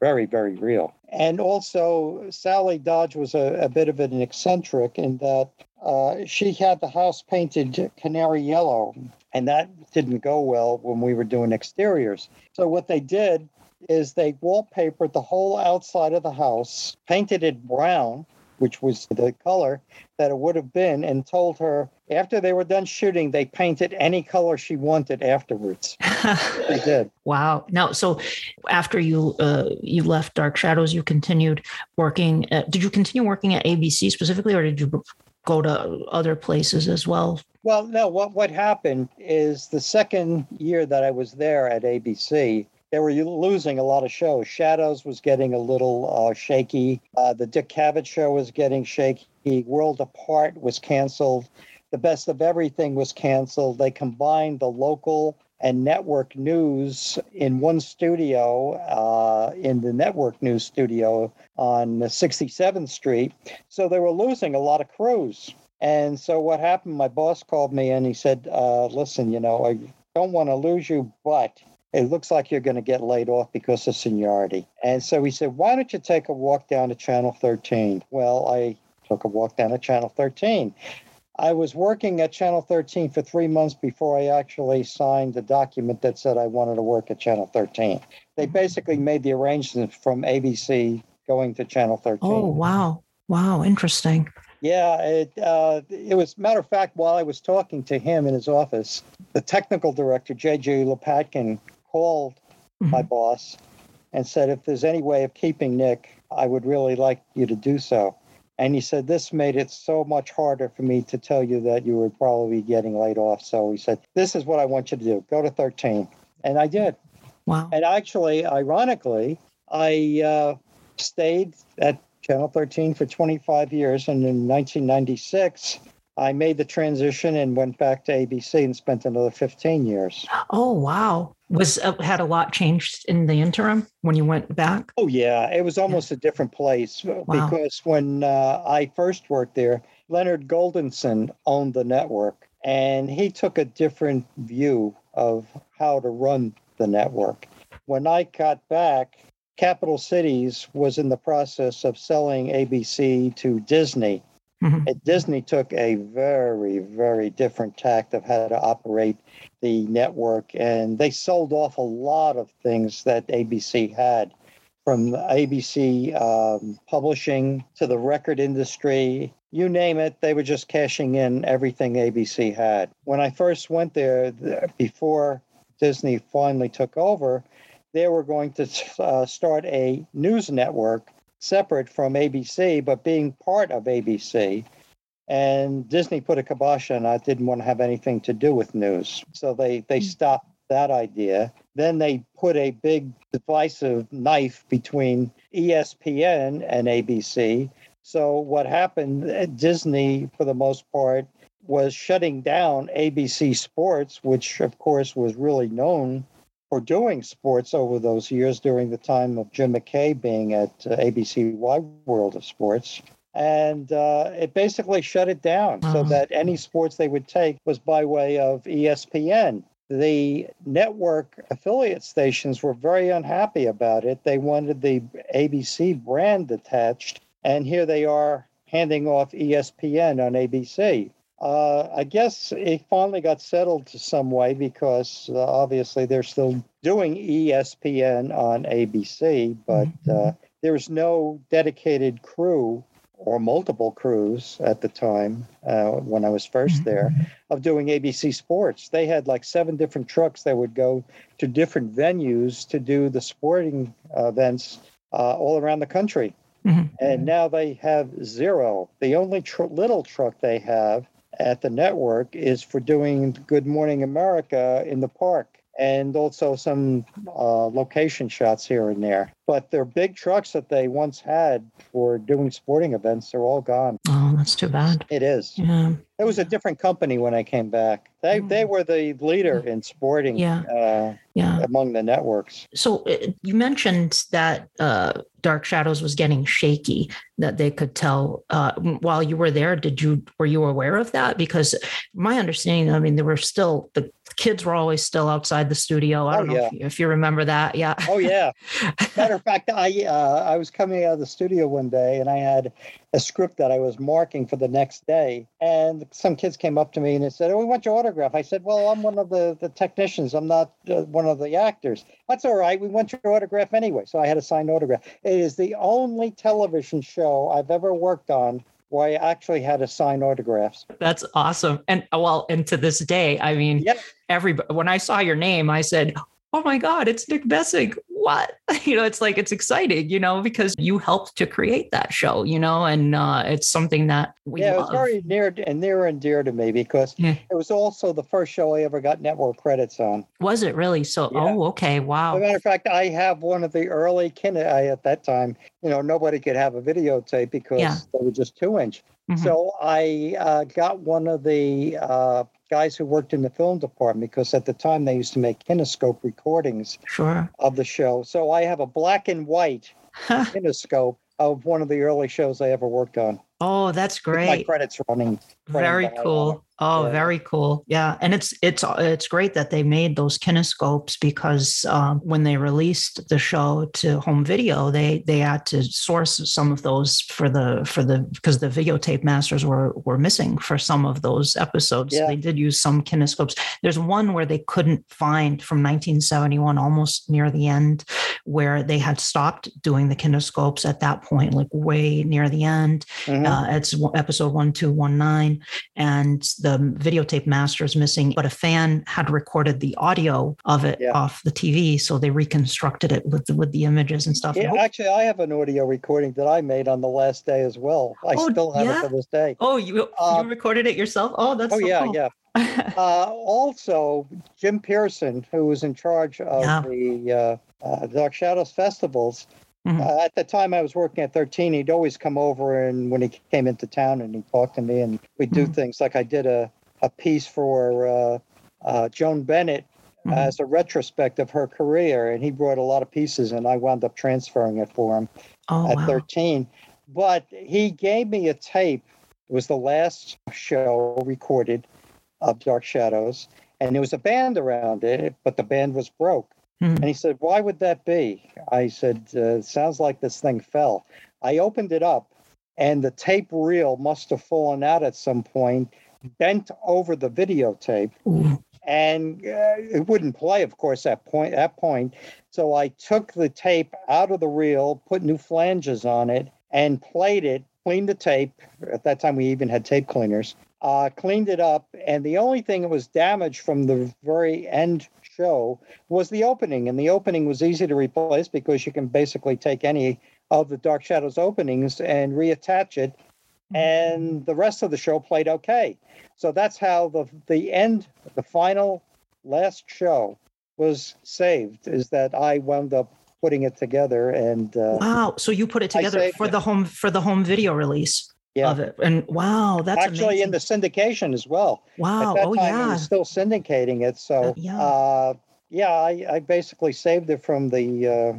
very, very real. And also, Sally Dodge was a, a bit of an eccentric in that uh, she had the house painted canary yellow, and that didn't go well when we were doing exteriors. So, what they did is they wallpapered the whole outside of the house, painted it brown, which was the color that it would have been, and told her after they were done shooting, they painted any color she wanted afterwards. they did. Wow. Now, so after you uh, you left Dark Shadows, you continued working. At, did you continue working at ABC specifically, or did you go to other places as well? Well, no. What what happened is the second year that I was there at ABC, they were losing a lot of shows. Shadows was getting a little uh, shaky. Uh, the Dick Cavett show was getting shaky. World Apart was canceled. The Best of Everything was canceled. They combined the local and network news in one studio, uh, in the network news studio on 67th Street. So they were losing a lot of crews. And so what happened? My boss called me and he said, uh, "Listen, you know, I don't want to lose you, but it looks like you're going to get laid off because of seniority. And so he said, Why don't you take a walk down to Channel 13? Well, I took a walk down to Channel 13. I was working at Channel 13 for three months before I actually signed the document that said I wanted to work at Channel 13. They basically made the arrangement from ABC going to Channel 13. Oh, wow. Wow. Interesting. Yeah, it uh, it was matter of fact while I was talking to him in his office, the technical director JJ Lopatkin called mm-hmm. my boss and said, if there's any way of keeping Nick, I would really like you to do so. And he said, This made it so much harder for me to tell you that you would probably be getting laid off. So he said, This is what I want you to do go to 13. And I did. Wow. And actually, ironically, I uh, stayed at Channel 13 for 25 years. And in 1996, I made the transition and went back to ABC and spent another 15 years. Oh, wow. Was uh, had a lot changed in the interim when you went back? Oh, yeah. It was almost yeah. a different place wow. because when uh, I first worked there, Leonard Goldenson owned the network and he took a different view of how to run the network. When I got back, Capital Cities was in the process of selling ABC to Disney Mm-hmm. Disney took a very, very different tact of how to operate the network, and they sold off a lot of things that ABC had, from ABC um, publishing to the record industry. You name it, they were just cashing in everything ABC had. When I first went there, before Disney finally took over, they were going to uh, start a news network separate from ABC, but being part of ABC. And Disney put a kibosh on it, didn't want to have anything to do with news. So they, they hmm. stopped that idea. Then they put a big divisive knife between ESPN and ABC. So what happened, uh, Disney, for the most part, was shutting down ABC Sports, which of course was really known for doing sports over those years during the time of Jim McKay being at uh, ABC Wide World of Sports. And uh, it basically shut it down so that any sports they would take was by way of ESPN. The network affiliate stations were very unhappy about it. They wanted the ABC brand attached. And here they are handing off ESPN on ABC. Uh, I guess it finally got settled to some way because uh, obviously they're still doing ESPN on ABC, but mm-hmm. uh, there's no dedicated crew or multiple crews at the time uh, when I was 1st mm-hmm. there of doing ABC Sports. They had like seven different trucks that would go to different venues to do the sporting events uh, all around the country. Mm-hmm. And now they have zero. The only tr- little truck they have at the network is for doing Good Morning America in the park and also some uh, location shots here and there. But their big trucks that they once had for doing sporting events they're all gone. Oh, that's too bad. It is. Yeah. It was a different company when I came back. They mm. they were the leader in sporting. Yeah. Uh, yeah. Among the networks. So uh, you mentioned that uh, Dark Shadows was getting shaky. That they could tell uh, while you were there. Did you were you aware of that? Because my understanding, I mean, there were still the kids were always still outside the studio. I Oh, don't know yeah. if, you, if you remember that. Yeah. Oh yeah. Matter of fact, I uh, I was coming out of the studio one day and I had a script that I was marking for the next day, and some kids came up to me and they said, "Oh, we want your autograph." I said, "Well, I'm one of the the technicians. I'm not uh, one of the actors." That's all right. We want your autograph anyway. So I had a signed autograph. It is the only television show I've ever worked on where I actually had to sign autographs. That's awesome. And well, and to this day, I mean, Yeah. everybody, when I saw your name, I said, Oh my God, it's Nick Besink. What? You know, it's like, it's exciting, you know, because you helped to create that show, you know, and uh, it's something that we yeah, it was very near and near and dear to me because Yeah. it was also the first show I ever got network credits on. Was it really? So, Yeah. oh, okay. As a Wow. matter of fact, I have one of the early kin. I at that time, you know, nobody could have a videotape because Yeah. they were just two inch. Mhm. So I uh, got one of the uh, guys who worked in the film department because at the time they used to make kinescope recordings Sure. of the show. So I have a black and white kinescope of one of the early shows I ever worked on. oh, that's with My great. credits running. Very cool. Oh, yeah. very cool. Yeah, and it's it's it's great that they made those kinescopes because um, when they released the show to home video, they they had to source some of those for the for the because the videotape masters were were missing for some of those episodes. Yeah. They did use some kinescopes. There's one where they couldn't find from 1971, almost near the end, where they had stopped doing the kinescopes at that point, like way near the end. Mhm. Uh, it's episode episode 1219, and the videotape master is missing, but a fan had recorded the audio of it Yeah. off the TV. So they reconstructed it with the, with the images and stuff. Yeah, actually, I have an audio recording that I made on the last day as well. I Oh, still have yeah? it to this day. oh, you, Uh, you recorded it yourself? Oh, that's Oh so yeah, cool. yeah. Uh, also, Jim Pierson, who was in charge of Yeah. the uh, uh, Dark Shadows festivals, Mhm. uh, at the time I was working at 13, he'd always come over and when he came into town and he'd talk to me and we'd do Mhm. things like I did a, a piece for uh, uh, Joan Bennett Mhm. as a retrospect of her career and he brought a lot of pieces and I wound up transferring it for him oh, at wow. 13. But he gave me a tape. It was the last show recorded of Dark Shadows, and there was a band around it, but the band was broke. Hmm. And he said, Why would that be? I said, uh, Sounds like this thing fell. I opened it up, and the tape reel must have fallen out at some point, bent over the videotape Ooh. and uh, it wouldn't play, of course, at point that point. So I took the tape out of the reel, put new flanges on it, and played it. Cleaned the tape. At that time, we even had tape cleaners. Uh, cleaned it up, and the only thing that was damaged from the very end show was the opening, and the opening was easy to replace because you can basically take any of the Dark Shadows openings and reattach it, and the rest of the show played okay. So that's how the the end, the final last show was saved. Is that I wound up putting it together and uh, Wow. So you put it together for it. the home for the home video release yeah, of it. And wow, that's actually in the syndication as well. wow. Oh yeah. was still syndicating it. So Uh, yeah. uh, yeah, I, I basically saved it from the uh,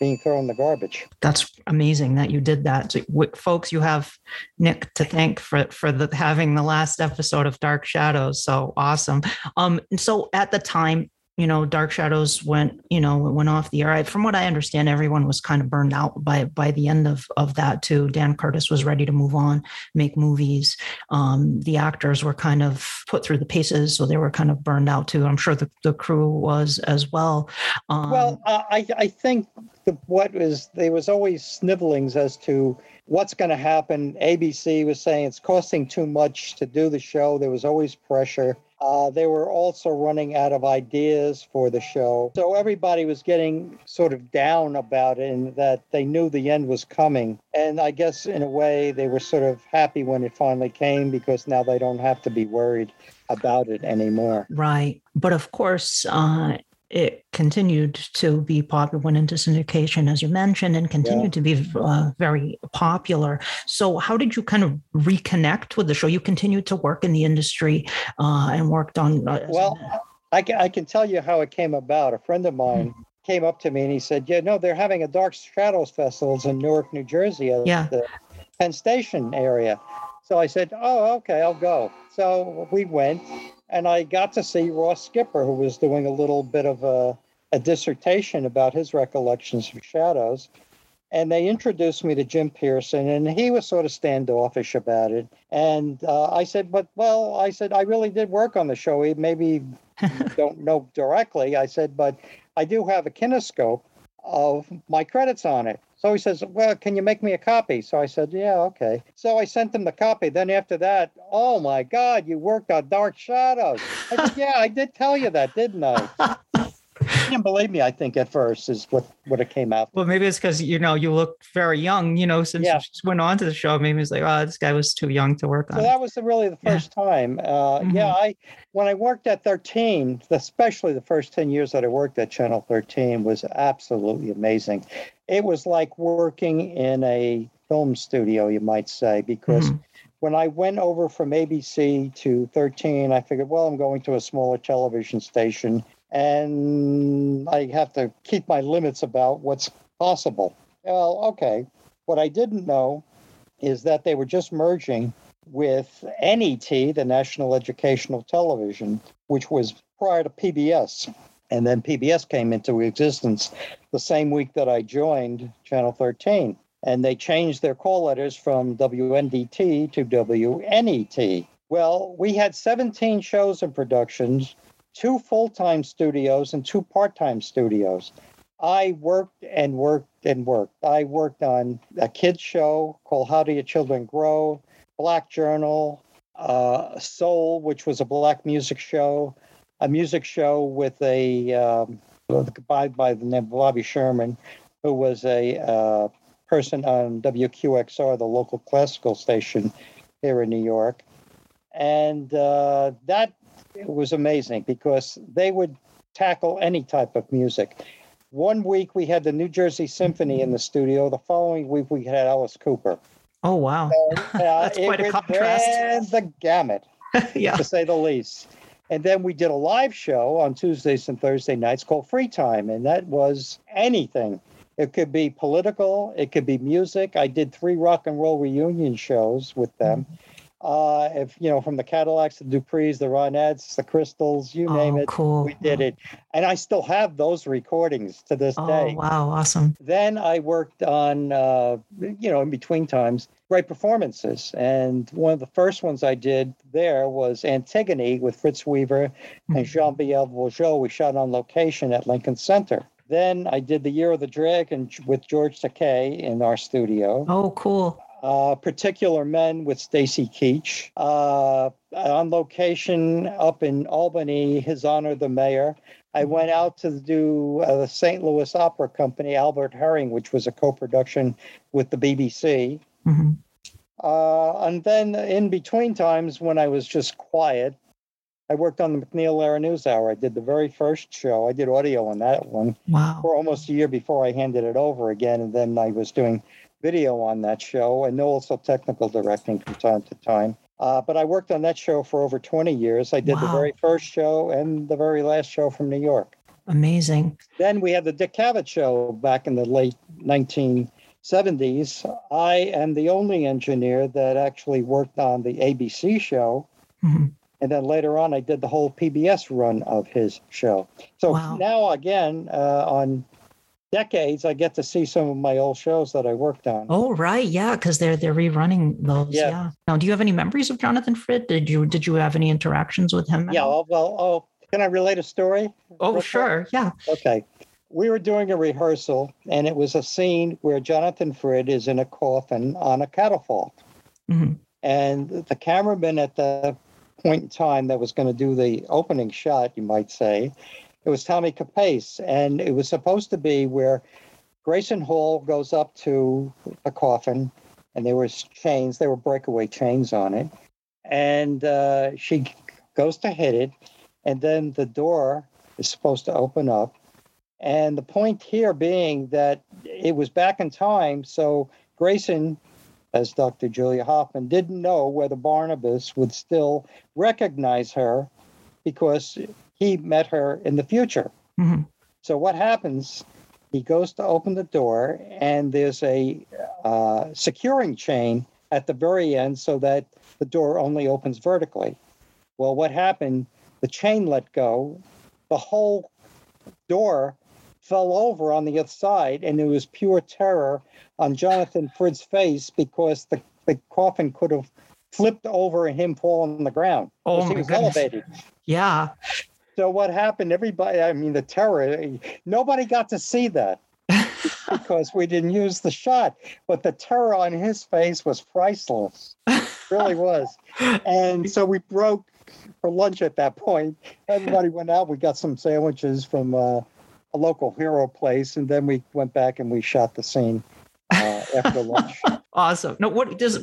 being thrown in the garbage. that's amazing that you did that. So, w- folks, you have Nick to thank for for the having the last episode of Dark Shadows. So awesome. Um, so at the time, you know, Dark Shadows went, you know, went off the air. I, from what I understand, everyone was kind of burned out by by the end of of that too. Dan Curtis was ready to move on, make movies. Um, the actors were kind of put through the paces, so they were kind of burned out too. I'm sure the, the crew was as well. Um, Well, uh, I I think the, what was there was always snivelings as to what's going to happen. ABC was saying it's costing too much to do the show. There was always pressure. Uh, they were also running out of ideas for the show, so everybody was getting sort of down about it, and that they knew the end was coming. And I guess in a way they were sort of happy when it finally came because now they don't have to be worried about it anymore. Right. But of course, uh, it continued to be popular, went into syndication, as you mentioned, and continued to be uh, very popular. So, how did you kind of reconnect with the show? You continued to work in the industry uh, and worked on. Uh, Well, I can, I can tell you how it came about. A friend of mine came up to me and he said, Yeah, no, they're having a Dark Shadows Festivals in Newark, New Jersey at Yeah. the Penn Station area. So I said, Oh, okay, I'll go. So we went and I got to see Ross Skipper, who was doing a little bit of a, a dissertation about his recollections of shadows. And they introduced me to Jim Pierson, and he was sort of standoffish about it. And uh, I said, "But well, I said I really did work on the show. He maybe don't know directly." I said, "But I do have a kinescope of my credits on it." So he says, Well, can you make me a copy? So I said, Yeah, okay. So I sent him the copy. Then after that, oh my God, you worked on Dark Shadows. I said, Yeah, I did tell you that, didn't I? He didn't believe me, I think, at first, is what, what it came out. Well, maybe it's because, you know, you look very young, you know, since Yeah. you just went on to the show. Maybe it's like, oh, this guy was too young to work on. So it. that was the, really the Yeah. first time. Uh, Mhm. Yeah, I when I worked at 13, especially the first 10 years that I worked at Channel 13 was absolutely amazing. It was like working in a film studio, you might say, because Mhm. when I went over from ABC to 13, I figured, well, I'm going to a smaller television station and I have to keep my limits about what's possible. Well, okay. What I didn't know is that they were just merging with NET, the National Educational Television, which was prior to PBS. And then PBS came into existence the same week that I joined Channel 13. And they changed their call letters from WNDT to WNET. Well, we had 17 shows and productions, two full time studios and two part time studios. I worked and worked and worked. I worked on a kids show called How Do Your Children Grow, Black Journal, uh, Soul, which was a black music show, a music show with a um, by by the name of Bobby Sherman, who was a uh, person on WQXR, the local classical station here in New York, and uh, that was amazing because they would tackle any type of music. One week we had the New Jersey Symphony in the studio. The following week we had Alice Cooper. oh, wow. So, uh, That's it quite a contrast. ran the gamut, yeah. to say the least. And then we did a live show on Tuesdays and Thursday nights called Free Time, and that was anything. It could be political, it could be music. I did three rock and roll reunion shows with them. Uh, if you know, from the Cadillacs, the Duprees, the Ronettes, the Crystals, you name oh, it, cool. we did it. And I still have those recordings to this Oh, day. wow. Awesome. Then I worked on, uh, you know, in between times, great performances. And one of the first ones I did there was Antigone with Fritz Weaver and Jean Pierre Vaugeot. We shot on location at Lincoln Center. Then I did The Year of the Dragon with George Takei in our studio. Oh, cool. Uh, Particular Men with Stacy Keach. Uh, on location up in Albany, His Honor the Mayor. I went out to do uh, the St. Louis Opera Company, Albert Herring, which was a co production with the BBC. Hmm Uh, and then in between times when I was just quiet, I worked on the MacNeil/Lehrer News Hour. I did the very first show. I did audio on that one Wow. for almost a year before I handed it over again. And then I was doing video on that show and also technical directing from time to time. Uh, but I worked on that show for over 20 years. I did the very first show and the very last show from New York. Amazing. Then we had the Dick Cavett show back in the late 1970s. I am the only engineer that actually worked on the ABC show. hmm And then later on, I did the whole PBS run of his show. So Wow. now, again, uh, on decades, I get to see some of my old shows that I worked on. Oh, right. Yeah. Cause they're, they're rerunning those. Yeah. Yeah. Now, do you have any memories of Jonathan Frid? Did you, did you have any interactions with him? yeah, all? well, oh, can I relate a story? Oh, sure. Yeah. Okay. We were doing a rehearsal, and it was a scene where Jonathan Frid is in a coffin on a catafalque. hmm And the cameraman at the point in time that was going to do the opening shot, you might say, it was Tommy Capace. And it was supposed to be where Grayson Hall goes up to the coffin, and there was chains, there were breakaway chains on it. And uh, she goes to hit it, and then the door is supposed to open up. And the point here being that it was back in time, so Grayson as Dr. Julia Hoffman, didn't know whether Barnabas would still recognize her because he met her in the future. hmm So what happens? He goes to open the door, and there's a uh, securing chain at the very end so that the door only opens vertically. Well, what happened? the chain let go, the whole door fell over on the other side, and it was pure terror on Jonathan Frid's face because the, the coffin could have flipped over and him fall on the ground. Oh, he was goodness. elevated. Yeah. So what happened? Everybody, I mean, the terror. Nobody got to see that because we didn't use the shot. But the terror on his face was priceless. really was. And so we broke for lunch at that point. Everybody went out. We got some sandwiches from uh, a local hero place, and then we went back and we shot the scene uh, after lunch. Awesome. No, what does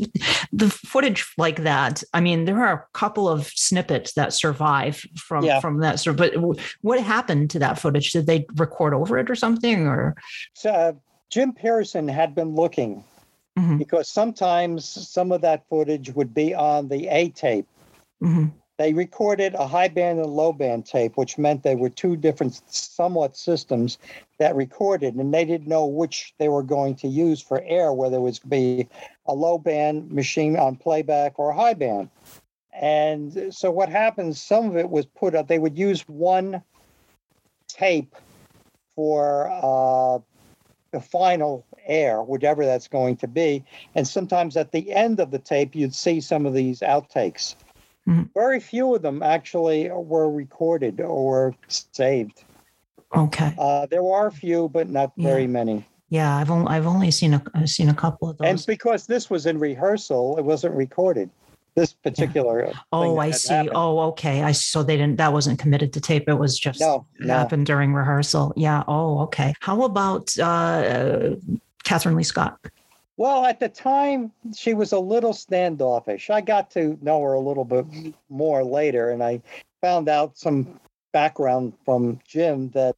the footage like that? I mean, there are a couple of snippets that survive from Yeah. from that. So, but what happened to that footage? Did they record over it or something? Or So, uh, Jim Pierson had been looking Mhm, because sometimes some of that footage would be on the A tape. mhm. They recorded a high band and low band tape, which meant they were two different, somewhat systems that recorded, and they didn't know which they were going to use for air, whether it was be a low band machine on playback or a high band. And so what happens, some of it was put up, they would use one tape for uh, the final air, whatever that's going to be. And sometimes at the end of the tape, you'd see some of these outtakes. Mhm. Very few of them actually were recorded or saved. Okay. Uh, there are a few, but not very many. Yeah, I've only I've only seen a I've seen a couple of those. And because this was in rehearsal, it wasn't recorded. This particular. thing Oh, I see. happened. Oh, okay. I so they didn't that wasn't committed to tape. It was just No, no. happened during rehearsal. Yeah. Oh, okay. How about uh Kathryn Leigh Scott? Well, at the time, she was a little standoffish. I got to know her a little bit more later, and I found out some background from Jim that,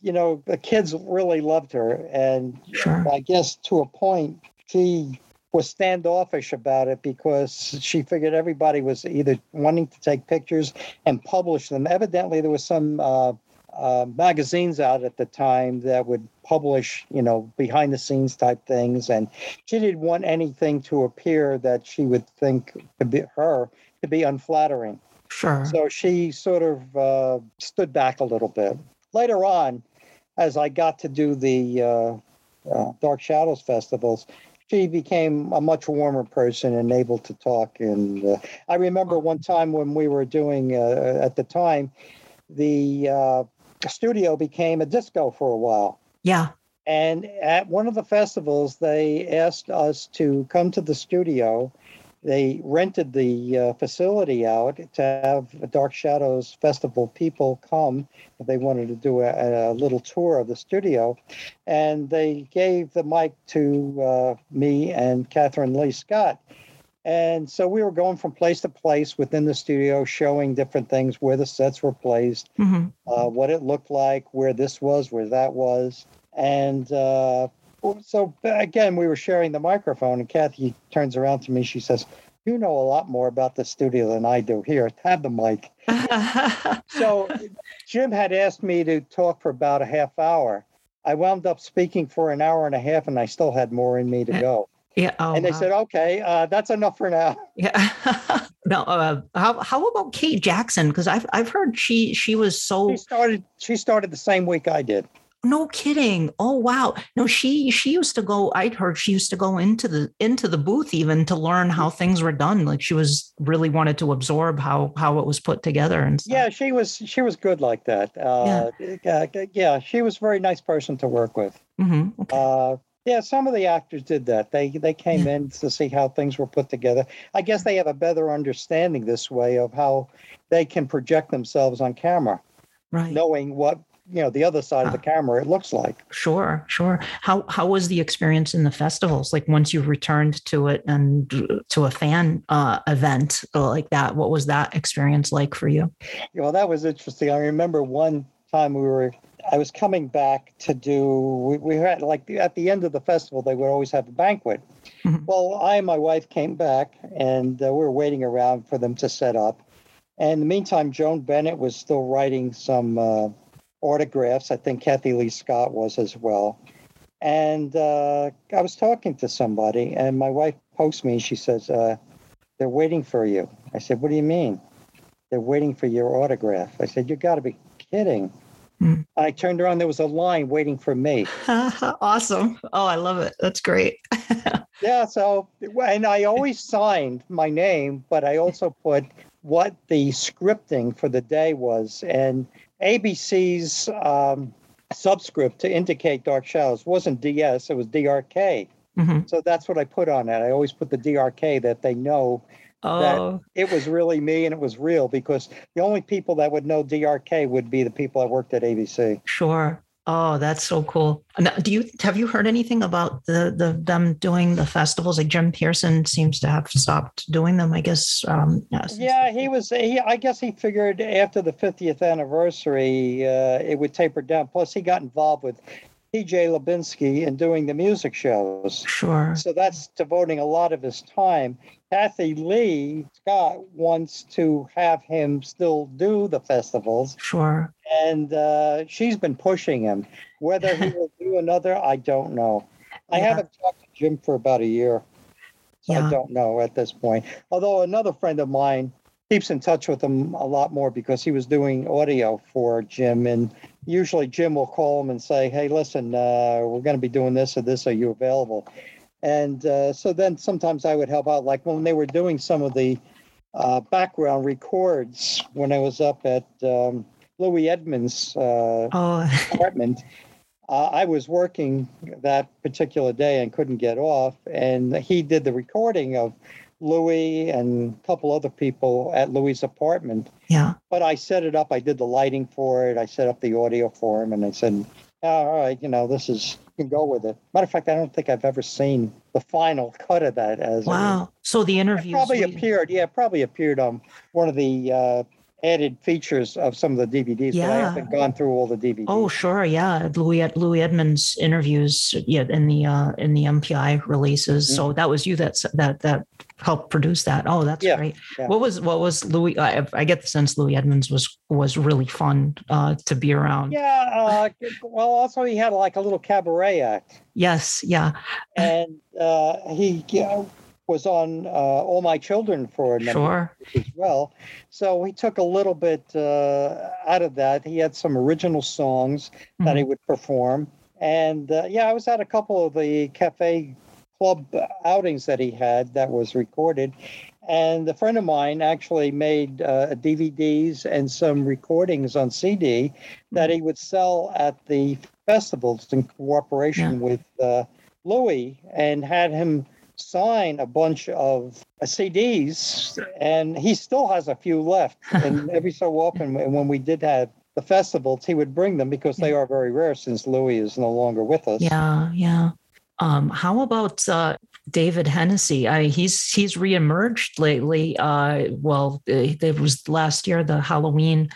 you know, the kids really loved her. And Sure. I guess to a point, she was standoffish about it because she figured everybody was either wanting to take pictures and publish them. Evidently, there was some uh, uh, magazines out at the time that would publish, you know, behind the scenes type things, and she didn't want anything to appear that she would think to be her to be unflattering. Sure. So she sort of uh, stood back a little bit. Later on, as I got to do the uh, uh, Dark Shadows festivals, she became a much warmer person and able to talk. And uh, I remember one time when we were doing, uh, at the time, the uh, studio became a disco for a while. yeah. And at one of the festivals, they asked us to come to the studio. They rented the uh, facility out to have Dark Shadows Festival people come. They wanted to do a, a little tour of the studio. And they gave the mic to uh, me and Kathryn Leigh Scott. And so we were going from place to place within the studio, showing different things where the sets were placed hmm uh, what it looked like, where this was, where that was. And uh, so again, we were sharing the microphone, and Kathy turns around to me. She says, You know a lot more about the studio than I do. Here, have the mic. So Jim had asked me to talk for about a half hour. I wound up speaking for an hour and a half, and I still had more in me to go. Yeah. Oh, and they wow. said, Okay, uh, that's enough for now. Yeah. no. Uh, how how about Kate Jackson? Because I've I've heard she she was so She started. She started the same week I did. no kidding. Oh wow. No, she she used to go. I'd heard she used to go into the into the booth even to learn how things were done. Like she was really wanted to absorb how how it was put together and stuff. Yeah, she was she was good like that. Uh, yeah. yeah, she was a very nice person to work with. hmm Okay. Uh, yeah, some of the actors did that. They they came in to see how things were put together. I guess they have a better understanding this way of how they can project themselves on camera, right. knowing what you know the other side of the camera it looks like. Sure, sure. How how was the experience in the festivals? Like once you returned to it and to a fan uh, event like that, what was that experience like for you? Well, that was interesting. I remember one time we were. I was coming back to do. We, we had like at the end of the festival, they would always have a banquet. Mhm. Well, I and my wife came back, and uh, we were waiting around for them to set up. And in the meantime, Joan Bennett was still writing some uh, autographs. I think Kathy Leigh Scott was as well. And uh, I was talking to somebody, and my wife pokes me. and She says, uh, "They're waiting for you." I said, "What do you mean?" they're waiting for your autograph. I said, You got to be kidding. Hmm. I turned around, there was a line waiting for me. awesome. Oh, I love it. That's great. Yeah, so, and I always signed my name, but I also put what the scripting for the day was. And ABC's um, subscript to indicate Dark Shadows wasn't DS, it was DRK. hmm So that's what I put on it. I always put the DRK that they know Oh, it was really me and it was real because the only people that would know DRK would be the people that worked at ABC. sure. Oh, that's so cool. Now, do you have you heard anything about the the them doing the festivals? Like Jim Pierson seems to have stopped doing them. I guess. Um, Yeah, the- he was. He, I guess he figured after the 50th anniversary, uh, it would taper down. Plus, he got involved with PJ Lubinsky in doing the music shows. Sure. So that's devoting a lot of his time. Kathy Leigh Scott wants to have him still do the festivals, Sure. and uh, she's been pushing him. Whether he will do another, I don't know. I Yeah. haven't talked to Jim for about a year, so Yeah. I don't know at this point. Although another friend of mine keeps in touch with him a lot more because he was doing audio for Jim, and usually Jim will call him and say, "Hey, listen, uh, we're going to be doing this or this. Are you available?" And uh, so then sometimes I would help out, like when they were doing some of the uh, background records when I was up at um, Louis Edmonds' uh, Oh, apartment. Uh, I was working that particular day and couldn't get off, and he did the recording of Louis and a couple other people at Louis' apartment. yeah. But I set it up. I did the lighting for it. I set up the audio for him, and I said, "All right, you know, this is you can go with it." Matter of fact, I don't think I've ever seen the final cut of that. As a- Wow. So the it interviews. probably we- appeared. Yeah, probably appeared on one of the uh, added features of some of the DVDs. But I haven't gone through all the DVDs. Oh, sure, yeah. Louis Louis Edmonds interviews, yeah, in the uh, in the MPI releases. So that was you that that that helped produce that. Oh, that's Yeah, great. yeah. What was what was Louis? I, I get the sense Louis Edmonds was was really fun uh, to be around. Yeah. Uh, well, also he had like a little cabaret act, Yes, yeah, and uh, he uh, was on uh, All My Children for a number sure. as well. So he took a little bit uh, out of that. He had some original songs that he would perform, and uh, yeah, I was at a couple of the cafe club outings that he had that was recorded. And a friend of mine actually made uh, DVDs and some recordings on CD that he would sell at the festivals in cooperation with uh, Louis and had him sign a bunch of uh, CDs. And he still has a few left. and every so often, when we did have the festivals, he would bring them because they are very rare since Louis is no longer with us. Yeah, yeah. Um, how about uh, David Henesy? I, he's he's reemerged lately. Uh, well, it was last year the Halloween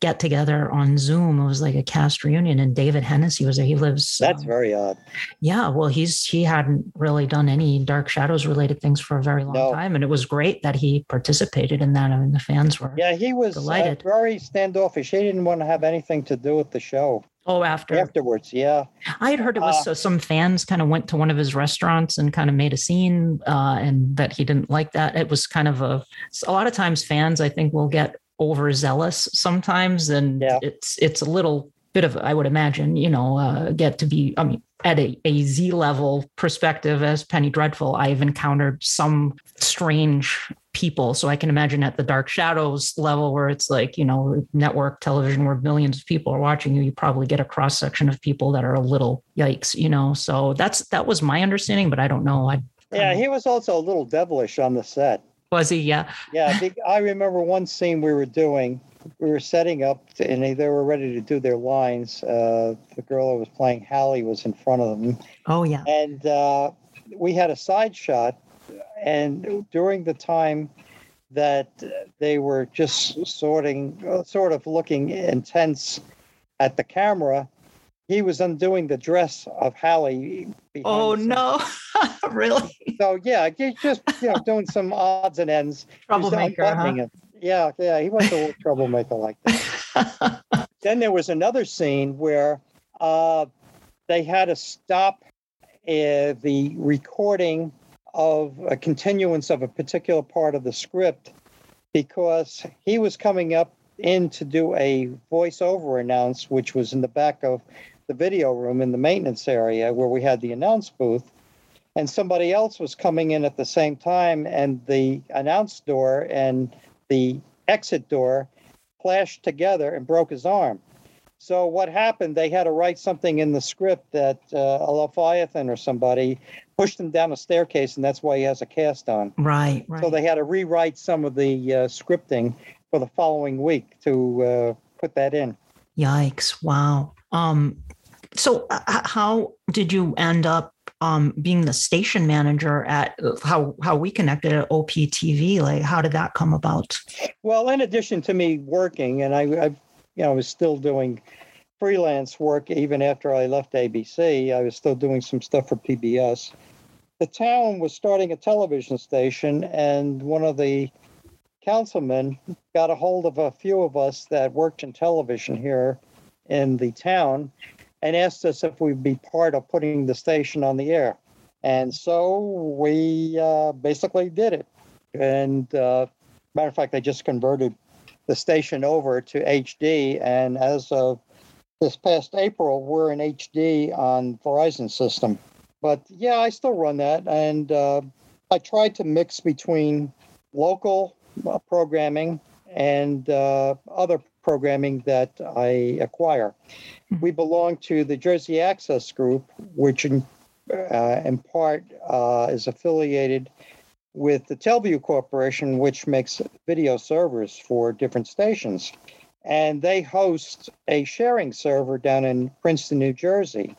get together on Zoom. It was like a cast reunion, and David Henesy was there. He lives. That's um, very odd. yeah. Well, he's he hadn't really done any Dark Shadows related things for a very long No. time, and it was great that he participated in that. I mean, the fans were. Yeah, he was uh, Delighted. very standoffish. He didn't want to have anything to do with the show Oh, after afterwards. Yeah. I had heard it was Uh, uh, some fans kind of went to one of his restaurants and kind of made a scene, uh, and that he didn't like that. It was kind of a. A lot of times, fans I think will get overzealous sometimes, and Yeah. it's it's a little bit of I would imagine you know uh, get to be I mean at a, a Z level perspective as Penny Dreadful, I've encountered some strange people. So I can imagine at the Dark Shadows level where it's like, you know, network television where millions of people are watching you, you probably get a cross section of people that are a little yikes, you know. So that's that was my understanding, but I don't know. I Yeah, he was also a little devilish on the set. was he, yeah. Yeah, be- I remember one scene we were doing. We were setting up, and they, they were ready to do their lines. Uh, the girl who was playing Hallie was in front of them, Oh yeah. and uh, we had a side shot. And during the time that they were just sorting, uh, sort of looking intense at the camera, he was undoing the dress of Hallie. Oh no. really? So yeah, he just you know doing some odds and ends. He Troublemaker, unbuttoning it. Yeah, yeah, he was a little troublemaker like that. Then there was another scene where uh, they had to stop uh, the recording of a continuance of a particular part of the script because he was coming up in to do a voiceover announce, which was in the back of the video room in the maintenance area where we had the announce booth. And somebody else was coming in at the same time, and the announce door and the exit door clashed together and broke his arm. So what happened? They had to write something in the script that uh, a Leviathan or somebody pushed him down a staircase, and that's why he has a cast on. Right, right. So they had to rewrite some of the uh, scripting for the following week to uh, put that in. Yikes! Wow. Um, so uh, how did you end up um, being the station manager at how how we connected at OPTV? Like, how did that come about? Well, in addition to me working, and I, I you know, was still doing freelance work even after I left ABC. I was still doing some stuff for PBS. The town was starting a television station, and one of the councilmen got a hold of a few of us that worked in television here in the town and asked us if we'd be part of putting the station on the air. And so we uh, basically did it. And uh, matter of fact, they just converted the station over to HD. And as of this past April, we're in HD on Verizon system. But yeah, I still run that. And uh, I try to mix between local uh, programming and uh, other programming that I acquire. Mm-hmm. We belong to the Jersey Access Group, which in, uh, in part uh, is affiliated with the TelVue Corporation, which makes video servers for different stations. And they host a sharing server down in Princeton, New Jersey.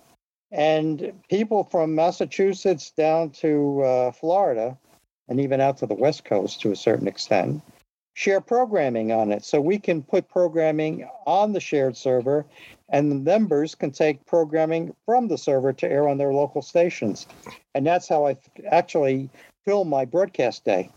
And people from Massachusetts down to uh, Florida, and even out to the West Coast to a certain extent, share programming on it. So we can put programming on the shared server, and the members can take programming from the server to air on their local stations. And that's how I actually fill my broadcast day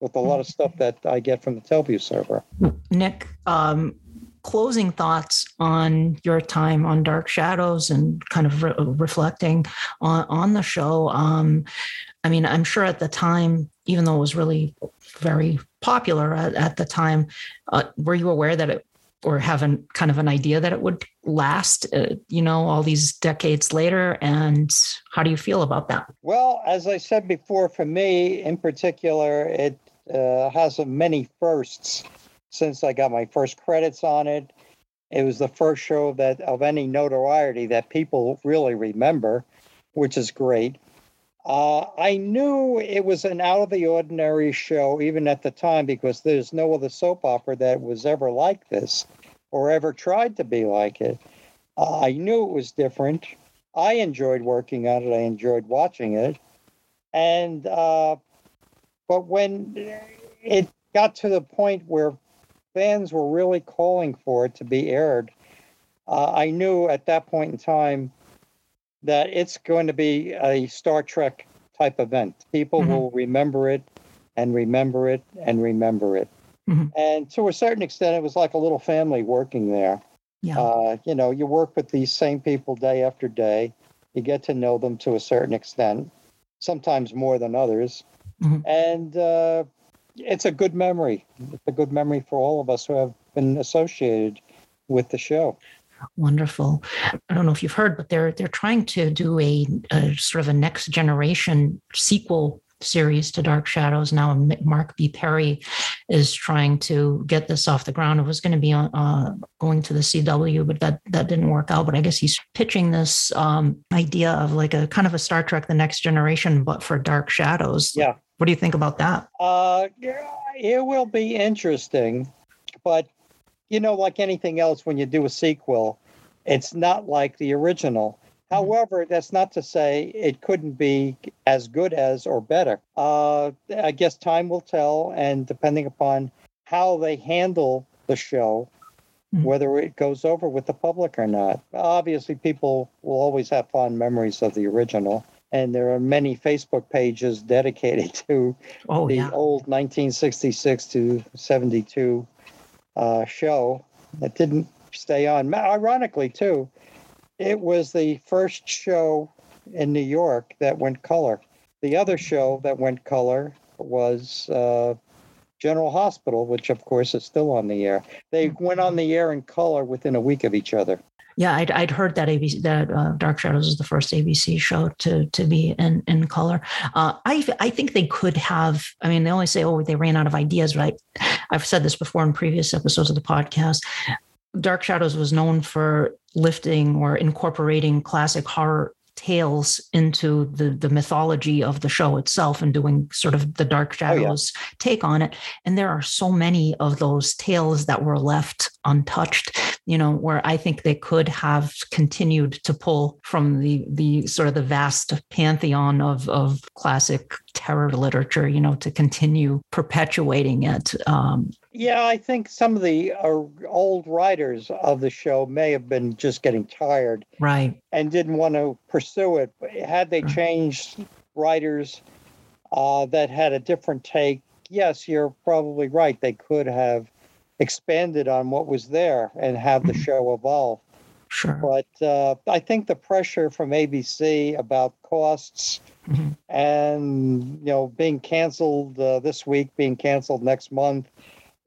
with a lot of stuff that I get from the TelVue server. Nick, um, closing thoughts on your time on Dark Shadows and kind of re- reflecting on, on the show. Um, I mean, I'm sure at the time, even though it was really very popular at, at the time, uh, were you aware that it or have kind of an idea that it would last, uh, you know, all these decades later? And how do you feel about that? Well, as I said before, for me in particular, it uh, has many firsts since I got my first credits on it. It was the first show that of any notoriety that people really remember, which is great. Uh, I knew it was an out of the ordinary show, even at the time, because there's no other soap opera that was ever like this or ever tried to be like it. Uh, I knew it was different. I enjoyed working on it. I enjoyed watching it. And, uh, but when it got to the point where fans were really calling for it to be aired, uh, I knew at that point in time that it's going to be a Star Trek type event. People mm-hmm. will remember it and remember it and remember it. Mm-hmm. And to a certain extent, it was like a little family working there. Yeah. Uh, you know, you work with these same people day after day. You get to know them to a certain extent, sometimes more than others. Mm-hmm. And uh, it's a good memory. It's a good memory for all of us who have been associated with the show. Wonderful. I don't know if you've heard, but they're they're trying to do a, a sort of a next generation sequel series to Dark Shadows. Now, Mark B. Perry is trying to get this off the ground. It was going to be uh, going to the CW, but that that didn't work out. But I guess he's pitching this um, idea of like a kind of a Star Trek: The Next Generation, but for Dark Shadows. Yeah. What do you think about that? Uh, it will be interesting, but you know, like anything else, when you do a sequel, it's not like the original. Mm-hmm. However, that's not to say it couldn't be as good as or better. Uh, I guess time will tell, and depending upon how they handle the show, mm-hmm. whether it goes over with the public or not. Obviously, people will always have fond memories of the original, and there are many Facebook pages dedicated to oh, the yeah. old 1966 to 72 uh, show that didn't stay on. Ironically, too, it was the first show in New York that went color. The other show that went color was uh, General Hospital, which of course is still on the air. They went on the air in color within a week of each other. Yeah, I'd, I'd heard that ABC that uh, Dark Shadows is the first ABC show to to be in in color. Uh, I I think they could have. I mean, they only say oh they ran out of ideas, right? I've said this before in previous episodes of the podcast. Dark Shadows was known for lifting or incorporating classic horror tales into the the mythology of the show itself and doing sort of the dark Oh, yeah. shadows take on it and there are so many of those tales that were left untouched you know where i think they could have continued to pull from the the sort of the vast pantheon of of classic terror literature you know to continue perpetuating it um Yeah, I think some of the uh, old writers of the show may have been just getting tired right and didn't want to pursue it. But Had they Sure. changed writers uh, that had a different take, yes, you're probably right. They could have expanded on what was there and have the Mhm. show evolve. sure But uh, I think the pressure from ABC about costs Mhm. and you know being canceled uh, this week, being canceled next month,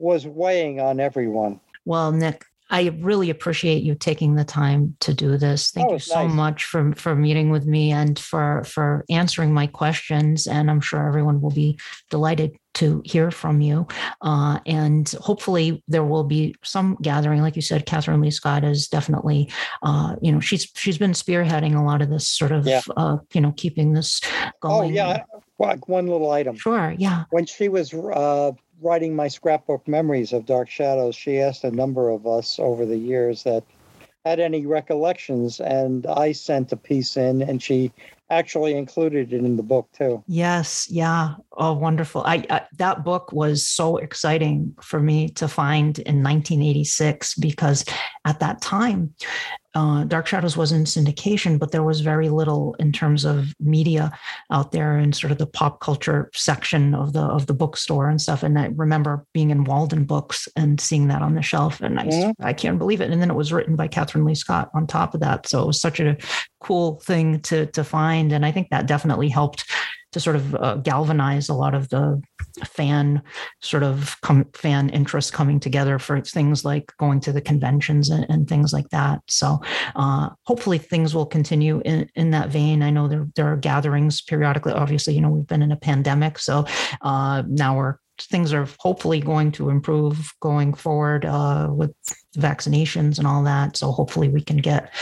was weighing on everyone. Well, Nick, I really appreciate you taking the time to do this. Thank Oh, you so nice. much for for meeting with me and for for answering my questions. And I'm sure everyone will be delighted to hear from you. Uh, and hopefully there will be some gathering, like you said. Kathryn Leigh Scott is definitely, uh, you know, she's she's been spearheading a lot of this sort of, Yeah. uh, you know, keeping this going. Oh yeah, one little item. Sure. Yeah. When she was uh, writing my scrapbook memories of Dark Shadows, she asked a number of us over the years that had any recollections, and I sent a piece in, and she actually included it in the book too. Yes, yeah. Oh, wonderful. I, I that book was so exciting for me to find in 1986 because at that time uh, Dark Shadows was in syndication, but there was very little in terms of media out there in sort of the pop culture section of the of the bookstore and stuff. And I remember being in Waldenbooks and seeing that on the shelf, and I Mhm. I can't believe it. And then it was written by Kathryn Leigh Scott on top of that, so it was such a cool thing to to find, and I think that definitely helped to sort of uh, galvanize a lot of the fan sort of com- fan interest coming together for things like going to the conventions and, and things like that. So uh, hopefully things will continue in, in that vein. I know there there are gatherings periodically. Obviously, you know we've been in a pandemic, so uh, now we're things are hopefully going to improve going forward uh, with vaccinations and all that. So hopefully we can get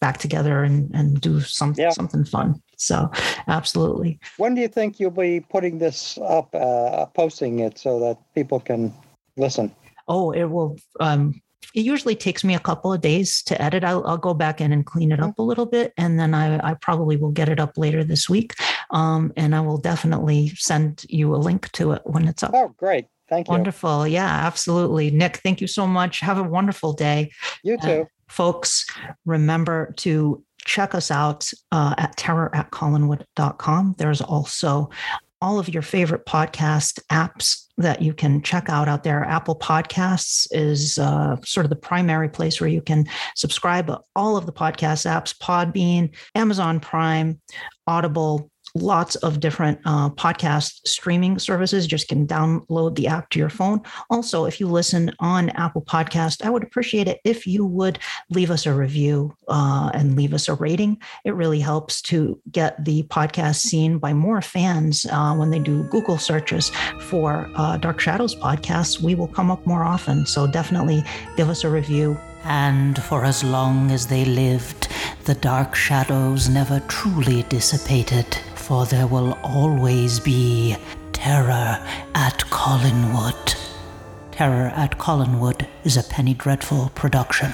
back together and, and do some, Yeah. something fun. So absolutely. When do you think you'll be putting this up, uh, posting it so that people can listen? Oh, it will. Um, it usually takes me a couple of days to edit. I'll, I'll go back in and clean it up a little bit, and then I, I probably will get it up later this week. Um, and I will definitely send you a link to it when it's up. Oh, great. Thank you. Wonderful. Yeah, absolutely. Nick, thank you so much. Have a wonderful day. You too. Folks, remember to check us out uh, at terror at collinwood.com. There's also all of your favorite podcast apps that you can check out out there. Apple Podcasts is uh, sort of the primary place where you can subscribe. All of the podcast apps, Podbean, Amazon Prime, Audible, lots of different uh, podcast streaming services. Just can download the app to your phone. Also, if you listen on Apple Podcast, I would appreciate it if you would leave us a review uh, and leave us a rating. It really helps to get the podcast seen by more fans uh, when they do Google searches for uh, Dark Shadows podcasts. We will come up more often. So definitely give us a review. And for as long as they lived, the dark shadows never truly dissipated, for there will always be terror at Collinwood. Terror at Collinwood is a Penny Dreadful production.